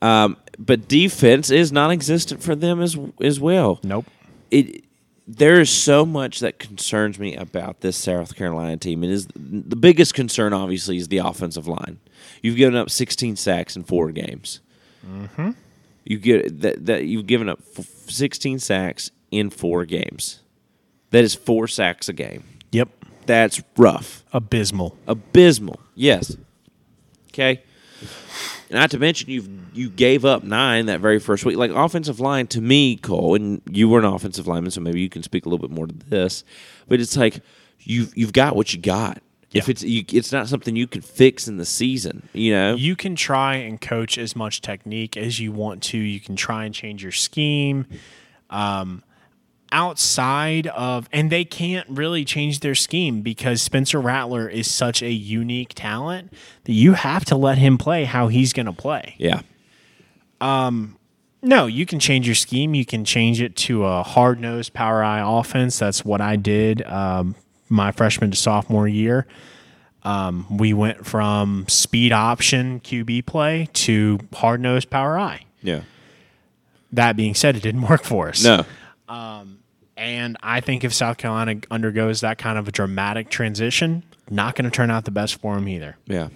Um, but defense is non-existent for them as as well. Nope. It there is so much that concerns me about this South Carolina team. It is the biggest concern, obviously, is the offensive line. You've given up 16 sacks in four games. Mm-hmm. You get that that you've given up f- 16 sacks in four games. That is four sacks a game. Yep. That's rough. Abysmal. abysmal. Yes. Okay. Not to mention you you gave up nine that very first week. Like offensive line to me, Cole, and you were an offensive lineman, so maybe you can speak a little bit more to this. But it's like you've you've got what you got. If it's you, it's not something you can fix in the season, you know. You can try and coach as much technique as you want to. You can try and change your scheme. Um, outside of, and they can't really change their scheme because Spencer Rattler is such a unique talent that you have to let him play how he's going to play. yeah. Um no, you can change your scheme. You can change it to a hard nosed power I offense. That's what I did um, my freshman to sophomore year. Um, we went from speed option QB play to hard nosed power I. Yeah. That being said, it didn't work for us. No. And I think if South Carolina undergoes that kind of a dramatic transition, not going to turn out the best for them either. Yeah.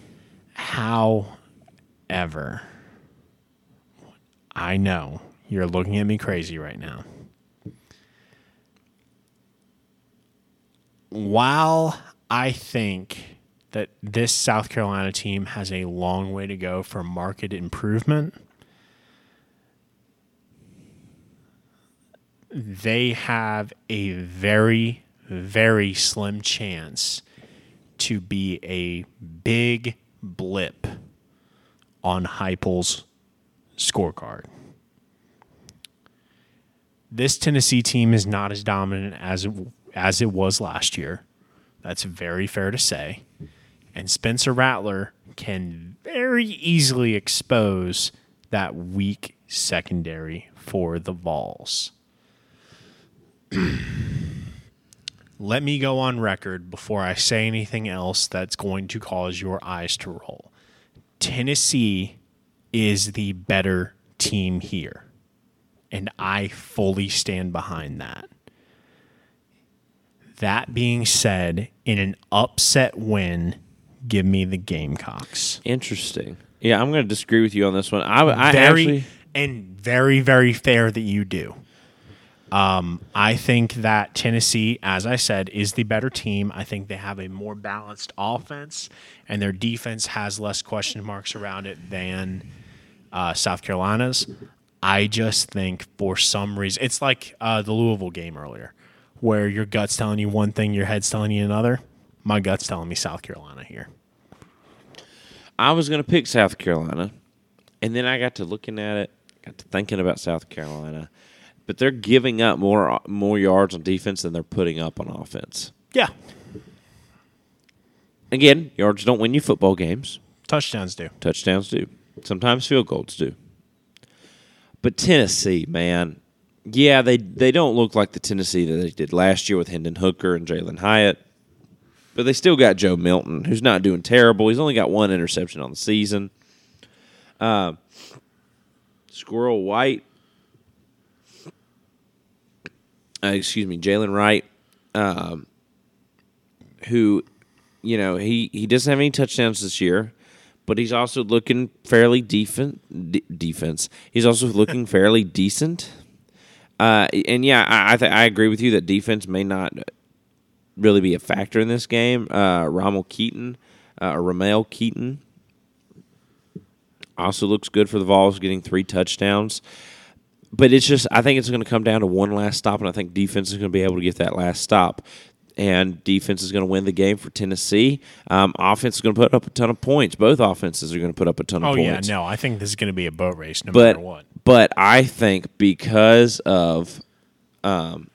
However, I know you're looking at me crazy right now. While I think that this South Carolina team has a long way to go for market improvement, they have a very, very slim chance to be a big blip on Heupel's scorecard. This Tennessee team is not as dominant as as it was last year. That's very fair to say. And Spencer Rattler can very easily expose that weak secondary for the Vols. Let me go on record before I say anything else that's going to cause your eyes to roll. Tennessee is the better team here. And I fully stand behind that. That being said, in an upset win, give me the Gamecocks. Interesting. Yeah, I'm going to disagree with you on this one. I, I very actually, and very very fair that you do. Um, I think that Tennessee, as I said, is the better team. I think they have a more balanced offense, and their defense has less question marks around it than uh, South Carolina's. I just think for some reason it's like uh, the Louisville game earlier, where your gut's telling you one thing, your head's telling you another. My gut's telling me South Carolina here. I was going to pick South Carolina, and then I got to looking at it, got to thinking about South Carolina, but they're giving up more more yards on defense than they're putting up on offense. Yeah, Again, yards don't win you football games. touchdowns do. Touchdowns do. Sometimes field goals do. But Tennessee, man, yeah, they they don't look like the Tennessee that they did last year with Hendon Hooker and Jalin Hyatt. But they still got Joe Milton, who's not doing terrible. He's only got one interception on the season. Uh, Squirrel White, uh, excuse me, Jaylen Wright, um, who, you know, he, he doesn't have any touchdowns this year, but he's also looking fairly defense. D- defense. He's also looking fairly decent. Uh, and yeah, I I, th- I agree with you that defense may not really be a factor in this game. Uh, Rommel Keyton, uh, Ramel Keyton, also looks good for the Vols, getting three touchdowns. But it's just, I think it's going to come down to one last stop, and I think defense is going to be able to get that last stop. And defense is going to win the game for Tennessee. Um, offense is going to put up a ton of points. Both offenses are going to put up a ton of Oh points. yeah, no, I think this is going to be a boat race no but matter what. but I think because of, um,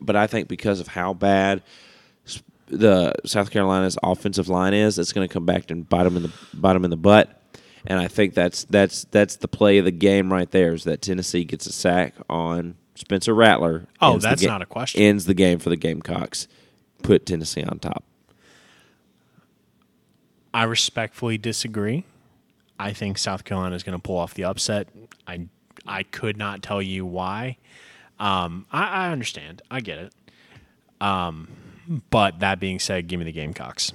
but I think because of how bad the South Carolina's offensive line is, it's going to come back and bite them in the bite 'em in the butt. And I think that's that's that's the play of the game right there. Is that Tennessee gets a sack on Spencer Rattler? Oh, that's ga- not a question. Ends the game for the Gamecocks. Put Tennessee on top. I respectfully disagree. I think South Carolina is going to pull off the upset. I I could not tell you why. Um, I, I understand. I get it. Um, but that being said, give me the Gamecocks.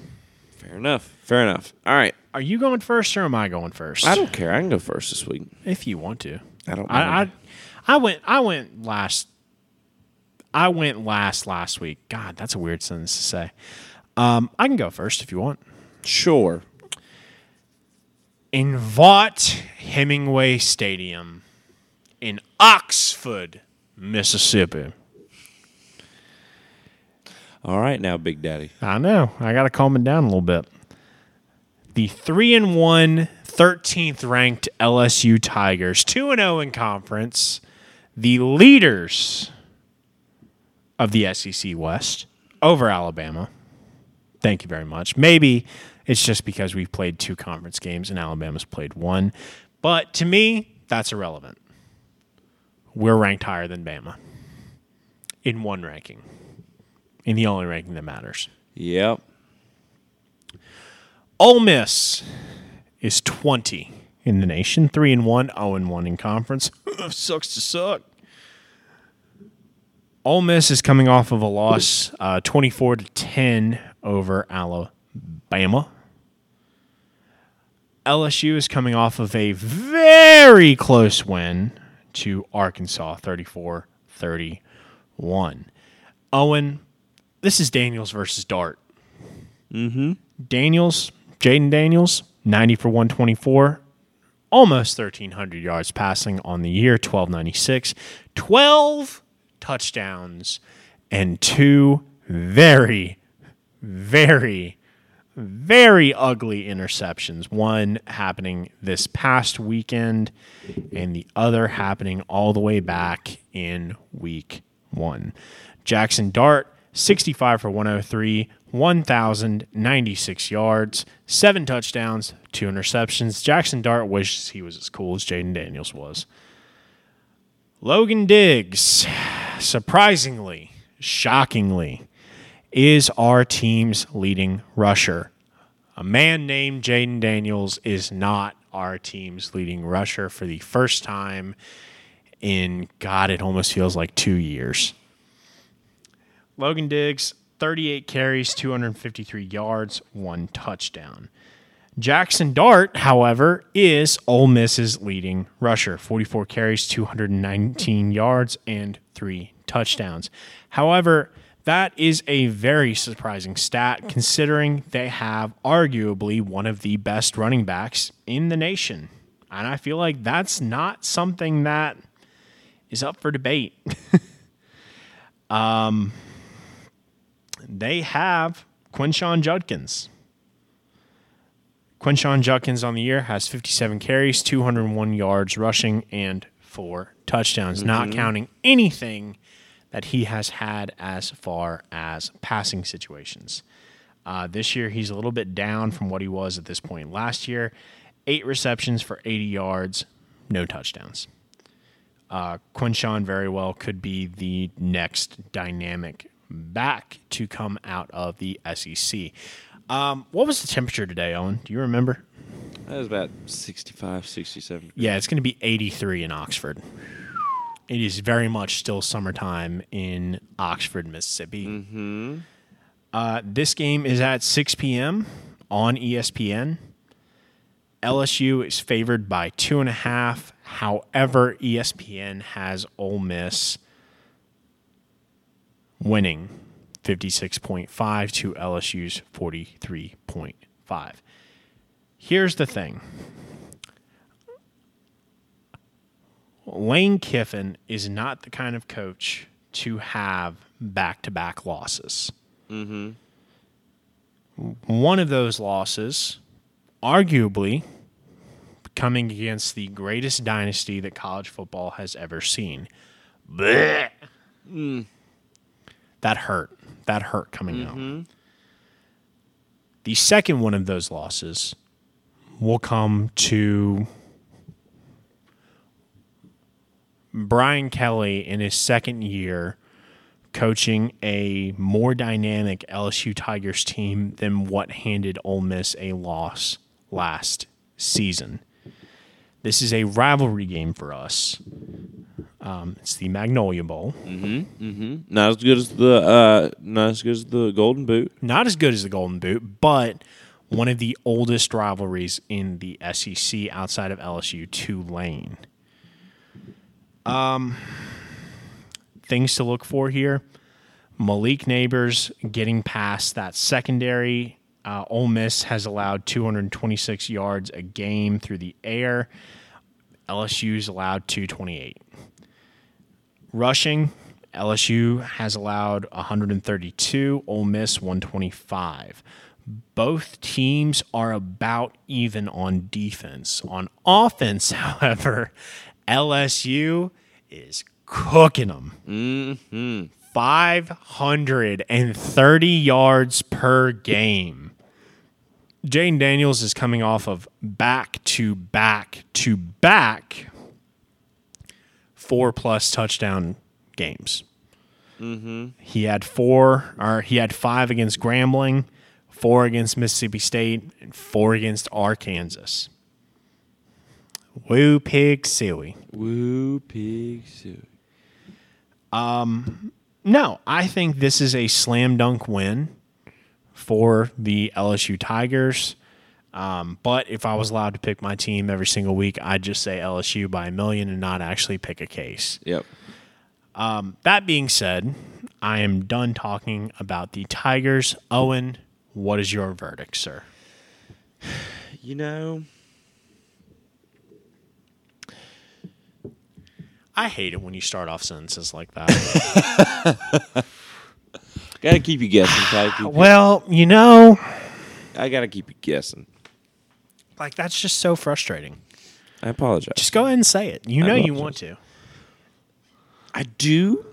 Fair enough. Fair enough. All right. Are you going first or am I going first? I don't care. I can go first this week. if you want to. I don't. I, I mind. I went I went last I went last last week. God, that's a weird sentence to say. Um, I can go first if you want. sure. In Vaught Hemingway Stadium in Oxford, Mississippi. All right, now, Big Daddy. I know. I got to calm it down a little bit. The 3 and 1 13th ranked LSU Tigers, 2 and 0 in conference, the leaders of the SEC West over Alabama. Thank you very much. Maybe it's just because we've played two conference games and Alabama's played one, but to me, that's irrelevant. We're ranked higher than Bama in one ranking, in the only ranking that matters. Yep. Ole Miss is 20 in the nation, 3 and 1, 0 and 1 in conference. Sucks to suck. Ole Miss is coming off of a loss uh, 24 to 10 over Alabama. LSU is coming off of a very close win to Arkansas 34 31. Owen, this is Daniels versus Dart. Mm-hmm. Daniels, Jayden Daniels, 90 for 124, almost 1,300 yards passing on the year, 1296, 12 touchdowns, and two very, very, very ugly interceptions. One happening this past weekend, and the other happening all the way back in week one. Jackson Dart, 65 for 103, 1,096 yards, seven touchdowns, two interceptions. Jackson Dart wishes he was as cool as Jayden Daniels was. Logan Diggs, surprisingly, shockingly, is our team's leading rusher. A man named Jayden Daniels is not our team's leading rusher for the first time in, God, it almost feels like two years. Logan Diggs, 38 carries, 253 yards, one touchdown. Jackson Dart, however, is Ole Miss's leading rusher 44 carries, 219 yards, and three touchdowns. However, that is a very surprising stat considering they have arguably one of the best running backs in the nation. And I feel like that's not something that is up for debate. um, they have Quinshon Judkins. Quinshon Judkins on the year has 57 carries, 201 yards rushing, and four touchdowns, not counting anything that he has had as far as passing situations. Uh, this year, he's a little bit down from what he was at this point last year. Eight receptions for 80 yards, no touchdowns. Uh, Quinshon very well could be the next dynamic back to come out of the SEC. Um, what was the temperature today, Owen? Do you remember? That was about 65, 67. Yeah, it's going to be 83 in Oxford. It is very much still summertime in Oxford, Mississippi. Mm-hmm. Uh, this game is at 6 p.m. on ESPN. LSU is favored by two and a half. However, ESPN has Ole Miss winning 56.5 to LSU's 43.5. Here's the thing. Lane Kiffin is not the kind of coach to have back to back losses. Mm-hmm. One of those losses, arguably, coming against the greatest dynasty that college football has ever seen. Blech. That hurt. That hurt coming out. Mm-hmm. The second one of those losses will come to Brian Kelly in his second year coaching a more dynamic LSU Tigers team than what handed Ole Miss a loss last season. This is a rivalry game for us. Um, it's the Magnolia Bowl. Not as good as the uh, not as good as the Golden Boot. Not as good as the Golden Boot, but one of the oldest rivalries in the SEC outside of LSU, Tulane. Um, things to look for here. Malik Nabers getting past that secondary. Uh, Ole Miss has allowed 226 yards a game through the air. LSU's allowed 228. Rushing, LSU has allowed 132, Ole Miss 125. Both teams are about even on defense. On offense, however, LSU is cooking them. 530 yards per game. Jayden Daniels is coming off of back to back to back four plus touchdown games. He had four, or he had five against Grambling, four against Mississippi State, and four against Arkansas. Woo pig silly. Woo pig suit. Um, no, I think this is a slam dunk win for the LSU Tigers. Um, but if I was allowed to pick my team every single week, I'd just say LSU by a million and not actually pick a case. Yep. That being said, I am done talking about the Tigers. Owen, what is your verdict, sir? You know, I hate it when you start off sentences like that. gotta keep you guessing. Keep you- well, you know, I gotta keep you guessing. Like that's just so frustrating. I apologize. Just go ahead and say it. You know you want to. I do.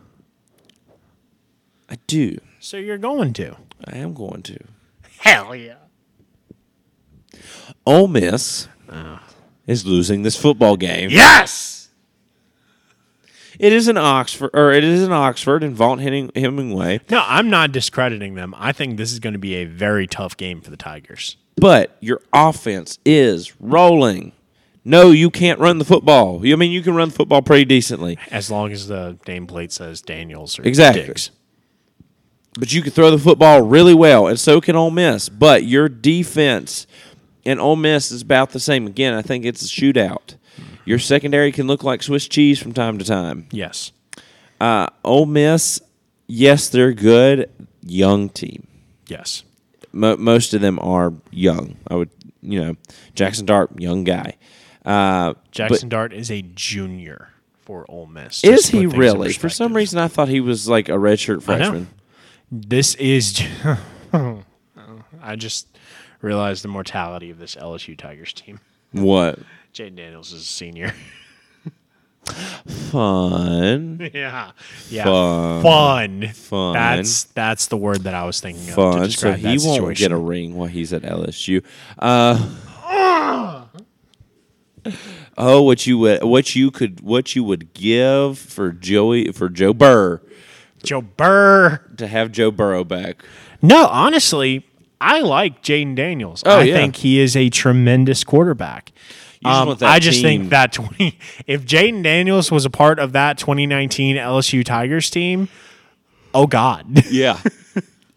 I do. So you're going to. I am going to. Hell yeah. Ole Miss ah. is losing this football game. Yes. It is in Oxford, or it is in Oxford in Vaught Hemingway. No, I'm not discrediting them. I think this is going to be a very tough game for the Tigers. But your offense is rolling. No, you can't run the football. I mean, you can run the football pretty decently, As long as the nameplate says Daniels or Exactly. Diggs. but you can throw the football really well, and so can Ole Miss. But your defense and Ole Miss is about the same. Again, I think it's a shootout. Your secondary can look like Swiss cheese from time to time. Yes. Uh, Ole Miss, yes, they're good. Young team. Yes. Mo- most of them are young. I would, you know, Jackson Dart, young guy. Uh, Jackson Dart is a junior for Ole Miss. is he put things in really? For some reason, I thought he was like a redshirt freshman. This is. I just realized the mortality of this LSU Tigers team. What Jayden Daniels is a senior. fun? yeah. Yeah. Fun. Fun. Fun. That's that's the word that I was thinking of Fun. So he won't situation. get a ring while he's at LSU. Uh, oh, what you would, what you could, what you would give for Joey for Joe Burr Joe Burr. to have Joe Burrow back? No, honestly, I like Jayden Daniels. Oh, I yeah. think he is a tremendous quarterback. Just Um, that I just team- think that 20, if Jayden Daniels was a part of that 2019 LSU Tigers team, oh God. Yeah,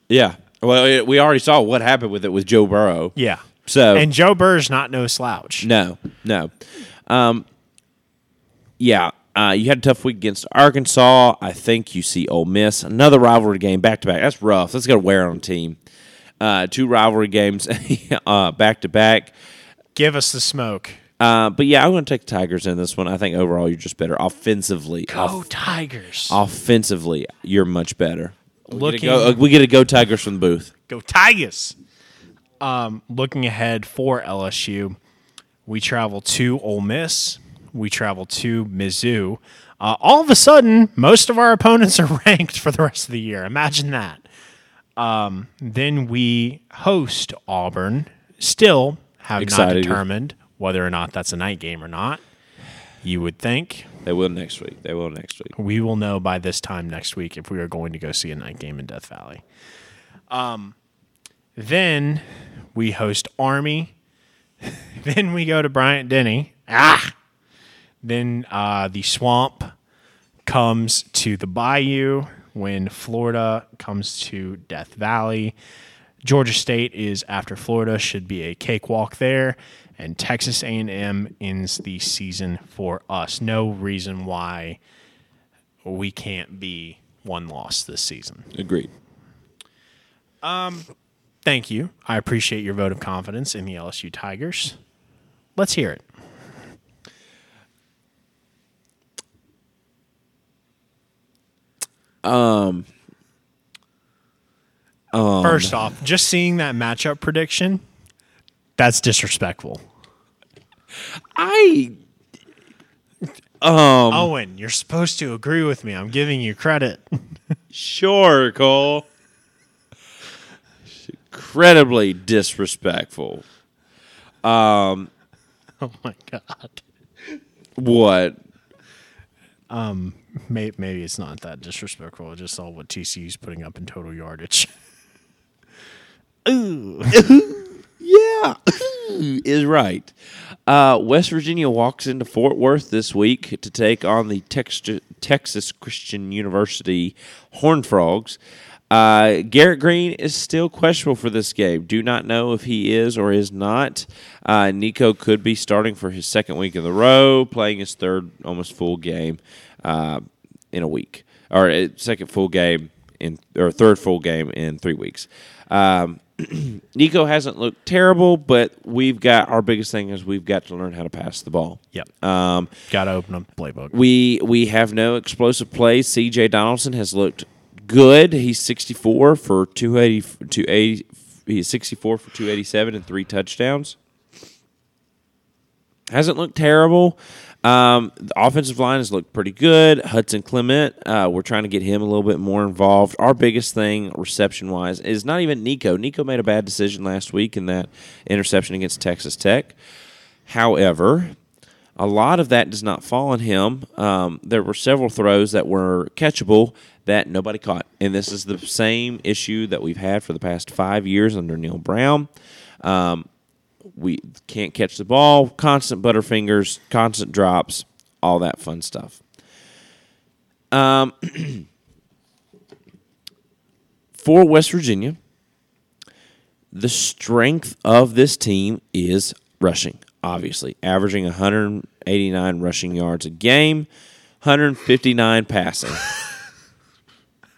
yeah. Well, it, we already saw what happened with it with Joe Burrow. yeah. So And Joe Burr's not no slouch. No, no. Um, yeah, uh, you had a tough week against Arkansas. I think you see Ole Miss, another rivalry game back to back. That's rough. That's to wear on a team. Uh, two rivalry games uh, back to back. Give us the smoke. Uh, but yeah, I'm going to take the Tigers in this one. I think overall you're just better offensively. Go Off- Tigers. offensively, you're much better. We Looking- get, go, uh, we get to go Tigers from the booth. Go Tigers. Um, looking ahead for LSU, we travel to Ole Miss. We travel to Mizzou. Uh, all of a sudden, most of our opponents are ranked for the rest of the year. Imagine that. Um, then we host Auburn. Still have Excited. not determined whether or not that's a night game or not. You would think They will next week. They will next week. we will know by this time next week if we are going to go see a night game in Death Valley. Um, then we host Army. then we go to Bryant Denny. Ah. Then uh, the Swamp comes to the Bayou when Florida comes to Death Valley. Georgia State is after Florida should be a cakewalk there, and Texas A&M ends the season for us. No reason why we can't be one loss this season. Agreed. Um, Thank you. I appreciate your vote of confidence in the LSU Tigers. Let's hear it. Um, First off, just seeing that matchup prediction, that's disrespectful. I Owen, you're supposed to agree with me. I'm giving you credit. Sure, Cole. Incredibly disrespectful. Um, oh my god. What? Maybe, maybe it's not that disrespectful. I just saw what TCU's putting up in total yardage. Yeah, is right. Uh, West Virginia walks into Fort Worth this week to take on the Tex- Texas Christian University Horned Frogs. Uh, Garrett Greene is still questionable for this game. Do not know if he is or is not. Uh, Nico could be starting for his second week in the row, playing his third almost full game uh, in a week, or uh, second full game in or third full game in three weeks. Um, Nico hasn't looked terrible, but we've got our biggest thing is we've got to learn how to pass the ball. Yep. Um, Got to open up the playbook. we we have no explosive plays. C.J. Donaldson has looked good. He's 64 for 280 280 he's 64 for 287 and three touchdowns. Hasn't looked terrible. Um, the offensive line has looked pretty good. Hudson Clement, uh, we're trying to get him a little bit more involved. Our biggest thing, reception wise, is not even Nico. Nico made a bad decision last week in that interception against Texas Tech. However, a lot of that does not fall on him. Um, there were several throws that were catchable that nobody caught. And this is the same issue that we've had for the past five years under Neal Brown. Um, we can't catch the ball, constant butterfingers, constant drops, all that fun stuff. Um, for West Virginia, the strength of this team is rushing, obviously, averaging 189 rushing yards a game, 159 passing.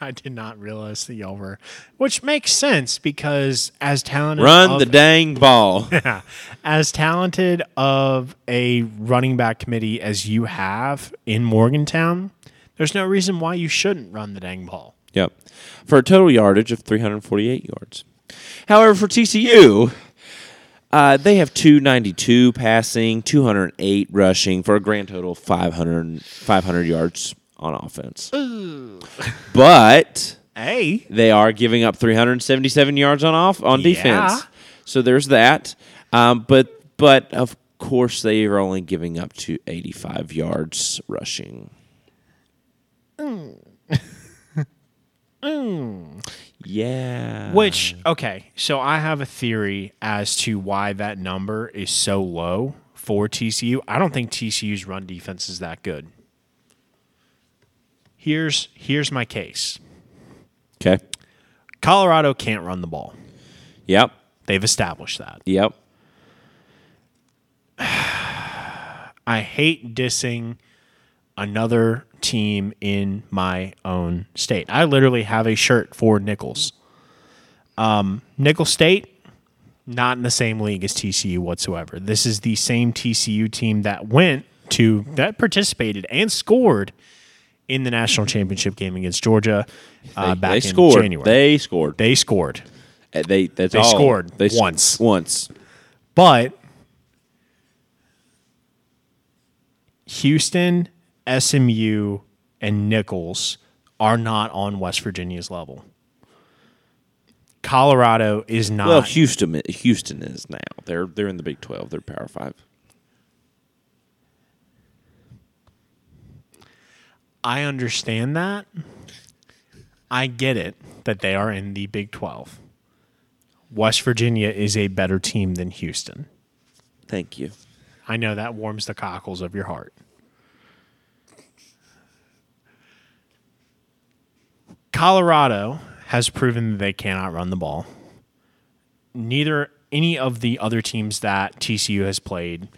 I did not realize the y'all which makes sense because as talented Run of, the dang ball. as talented of a running back committee as you have in Morgantown, there's no reason why you shouldn't run the dang ball. Yep. For a total yardage of 348 yards. However, for TCU, uh, they have 292 passing, 208 rushing for a grand total of 500, 500 yards on offense. But Hey, they are giving up 377 yards on off on Yeah. defense. So there's that. Um, but but of course they are only giving up to 85 yards rushing. Yeah. Which okay, so I have a theory as to why that number is so low for TCU. I don't think TCU's run defense is that good. Here's here's my case. Okay. Colorado can't run the ball. Yep. They've established that. Yep. I hate dissing another team in my own state. I literally have a shirt for Nicholls. Um, Nicholls State, not in the same league as TCU whatsoever. This is the same TCU team that went to that participated and scored in the national championship game against Georgia uh, They- back they in scored. January. They scored. they scored, Uh, They that's They all. scored They once. Once. but Houston, SMU, and Nicholls are not on West Virginia's level. Colorado is not. Well, Houston Houston is now. They're they're in the Big 12. They're Power 5. I understand that. I get it that they are in the Big 12. West Virginia is a better team than Houston. Thank you. I know that warms the cockles of your heart. Colorado has proven that they cannot run the ball. Neither any of the other teams that TCU has played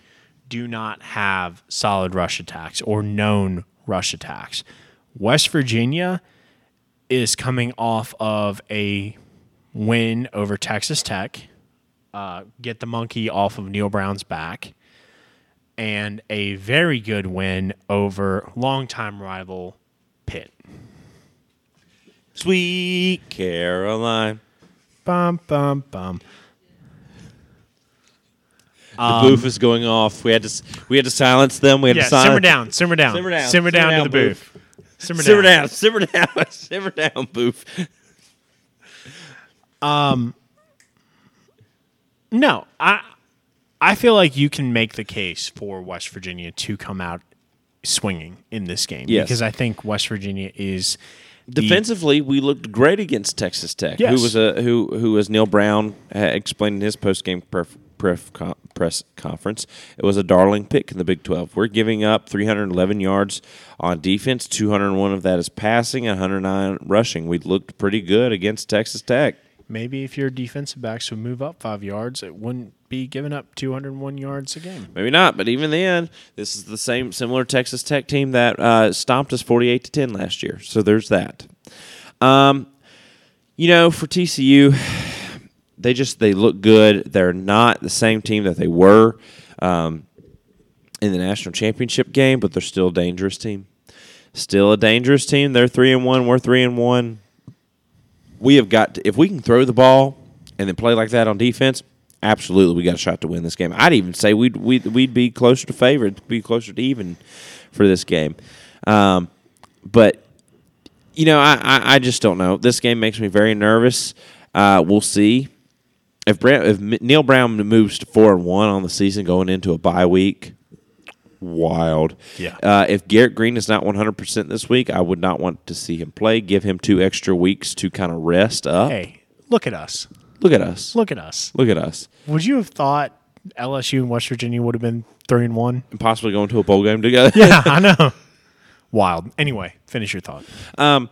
do not have solid rush attacks or known rush attacks. West Virginia is coming off of a win over Texas Tech, uh, get the monkey off of Neal Brown's back and a very good win over longtime rival Pitt. Sweet Caroline. Bum bum bum. The booth is going off. We had to we had to silence them. We had Yeah, to silence simmer down, simmer down, Simmer down, simmer down, simmer to the booth. booth. Simmer, Simmer down. down, simmer down, simmer down, booth. No, I I feel like you can make the case for West Virginia to come out swinging in this game Yes. because I think West Virginia is Defensively, we looked great against Texas Tech. Yes. Who was a who who as Neal Brown uh, explained in his post game pref, pref, con- press conference, it was a darling pick in the Big Twelve. We're giving up 311 yards on defense, 201 of that is passing, 109 rushing. We looked pretty good against Texas Tech. maybe if your defensive backs would move up five yards, it wouldn't be giving up 201 yards a game. Maybe not, but even then, this is the same similar Texas Tech team that uh, stomped us 48 to 10 last year. So there's that. Um, you know, for TCU, they just they look good. They're not the same team that they were um, in the national championship game, but they're still a dangerous team. Still a dangerous team. They're three and one. We're three and one. We have got to, if we can throw the ball and then play like that on defense. Absolutely, we got a shot to win this game. I'd even say we'd we'd, we'd be closer to favorite, be closer to even for this game. Um, but you know, I, I, I just don't know. This game makes me very nervous. Uh, we'll see if Bra- if Neal Brown moves to four and one on the season going into a bye week. Wild. Yeah. Uh, if Garrett Greene is not one hundred percent this week, I would not want to see him play. Give him two extra weeks to kind of rest up. Hey, look at us. Look at us. Look at us. Look at us. Would you have thought LSU and West Virginia would have been three and one. and possibly going to a bowl game together. Yeah, I know. Wild. Anyway, finish your thought. Um,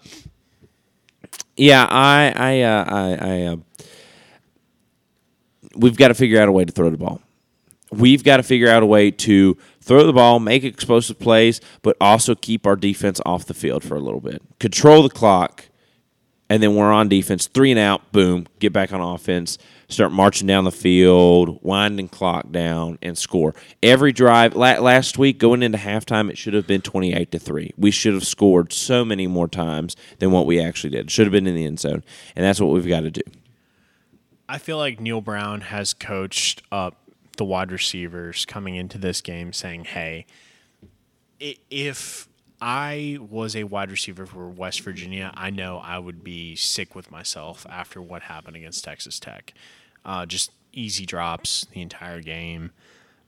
Yeah, I, I, uh, I, I uh, we've got to figure out a way to throw the ball. We've got to figure out a way to throw the ball, make explosive plays, but also keep our defense off the field for a little bit. Control the clock, and then we're on defense. Three and out, boom, get back on offense, start marching down the field, winding clock down, and score. Every drive last week going into halftime, it should have been twenty eight to three. We should have scored so many more times than what we actually did. Should have been in the end zone, and that's what we've got to do. I feel like Neal Brown has coached up the wide receivers coming into this game saying, hey, if I was a wide receiver for West Virginia, I know I would be sick with myself after what happened against Texas Tech. Uh, just easy drops the entire game.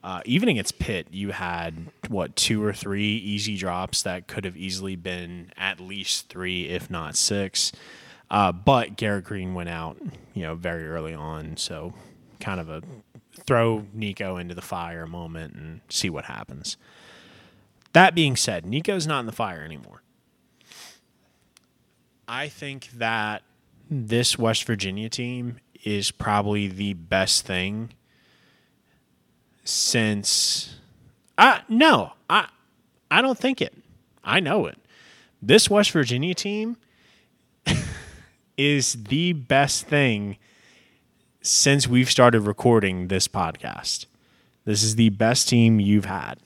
Uh, even against Pitt, you had what two or three easy drops that could have easily been at least three, if not six. Uh, but Garrett Greene went out, you know, very early on, so kind of a throw Nico into the fire moment and see what happens. That being said, Nico's not in the fire anymore. I think that this West Virginia team is probably the best thing since uh no, I I don't think it. I know it. This West Virginia team is the best thing since we've started recording this podcast. This is the best team you've had.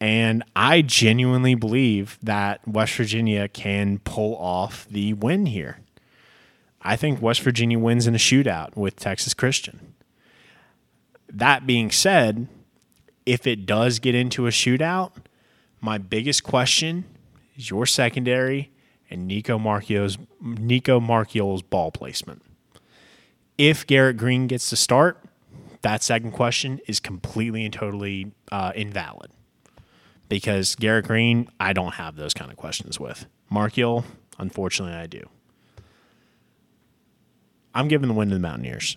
And I genuinely believe that West Virginia can pull off the win here. I think West Virginia wins in a shootout with Texas Christian. That being said, if it does get into a shootout, my biggest question is your secondary and Nico Marchio's Nico Marchiol's ball placement. If Garrett Greene gets to start, that second question is completely and totally uh, invalid because Garrett Greene, I don't have those kind of questions with. Marchiol, unfortunately, I do. I'm giving the win to the Mountaineers.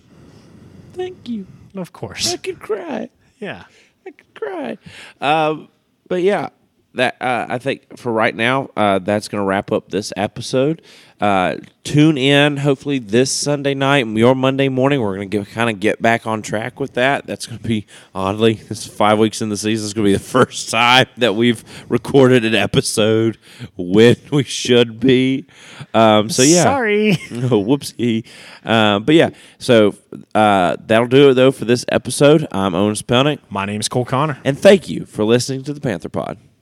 Thank you. Of course. I could cry. Yeah. I could cry. Um, but yeah, that uh, I think for right now, uh, that's going to wrap up this episode. Uh, tune in hopefully this Sunday night, your Monday morning. We're going to kind of get back on track with that. That's going to be oddly, this is five weeks in the season. It's going to be the first time that we've recorded an episode when we should be. Um, so yeah, Sorry. oh, whoopsie. Uh, but yeah, so uh, that'll do it though for this episode. I'm Owen Spelnick. My name is Cole Connor. And thank you for listening to the Panther Pod.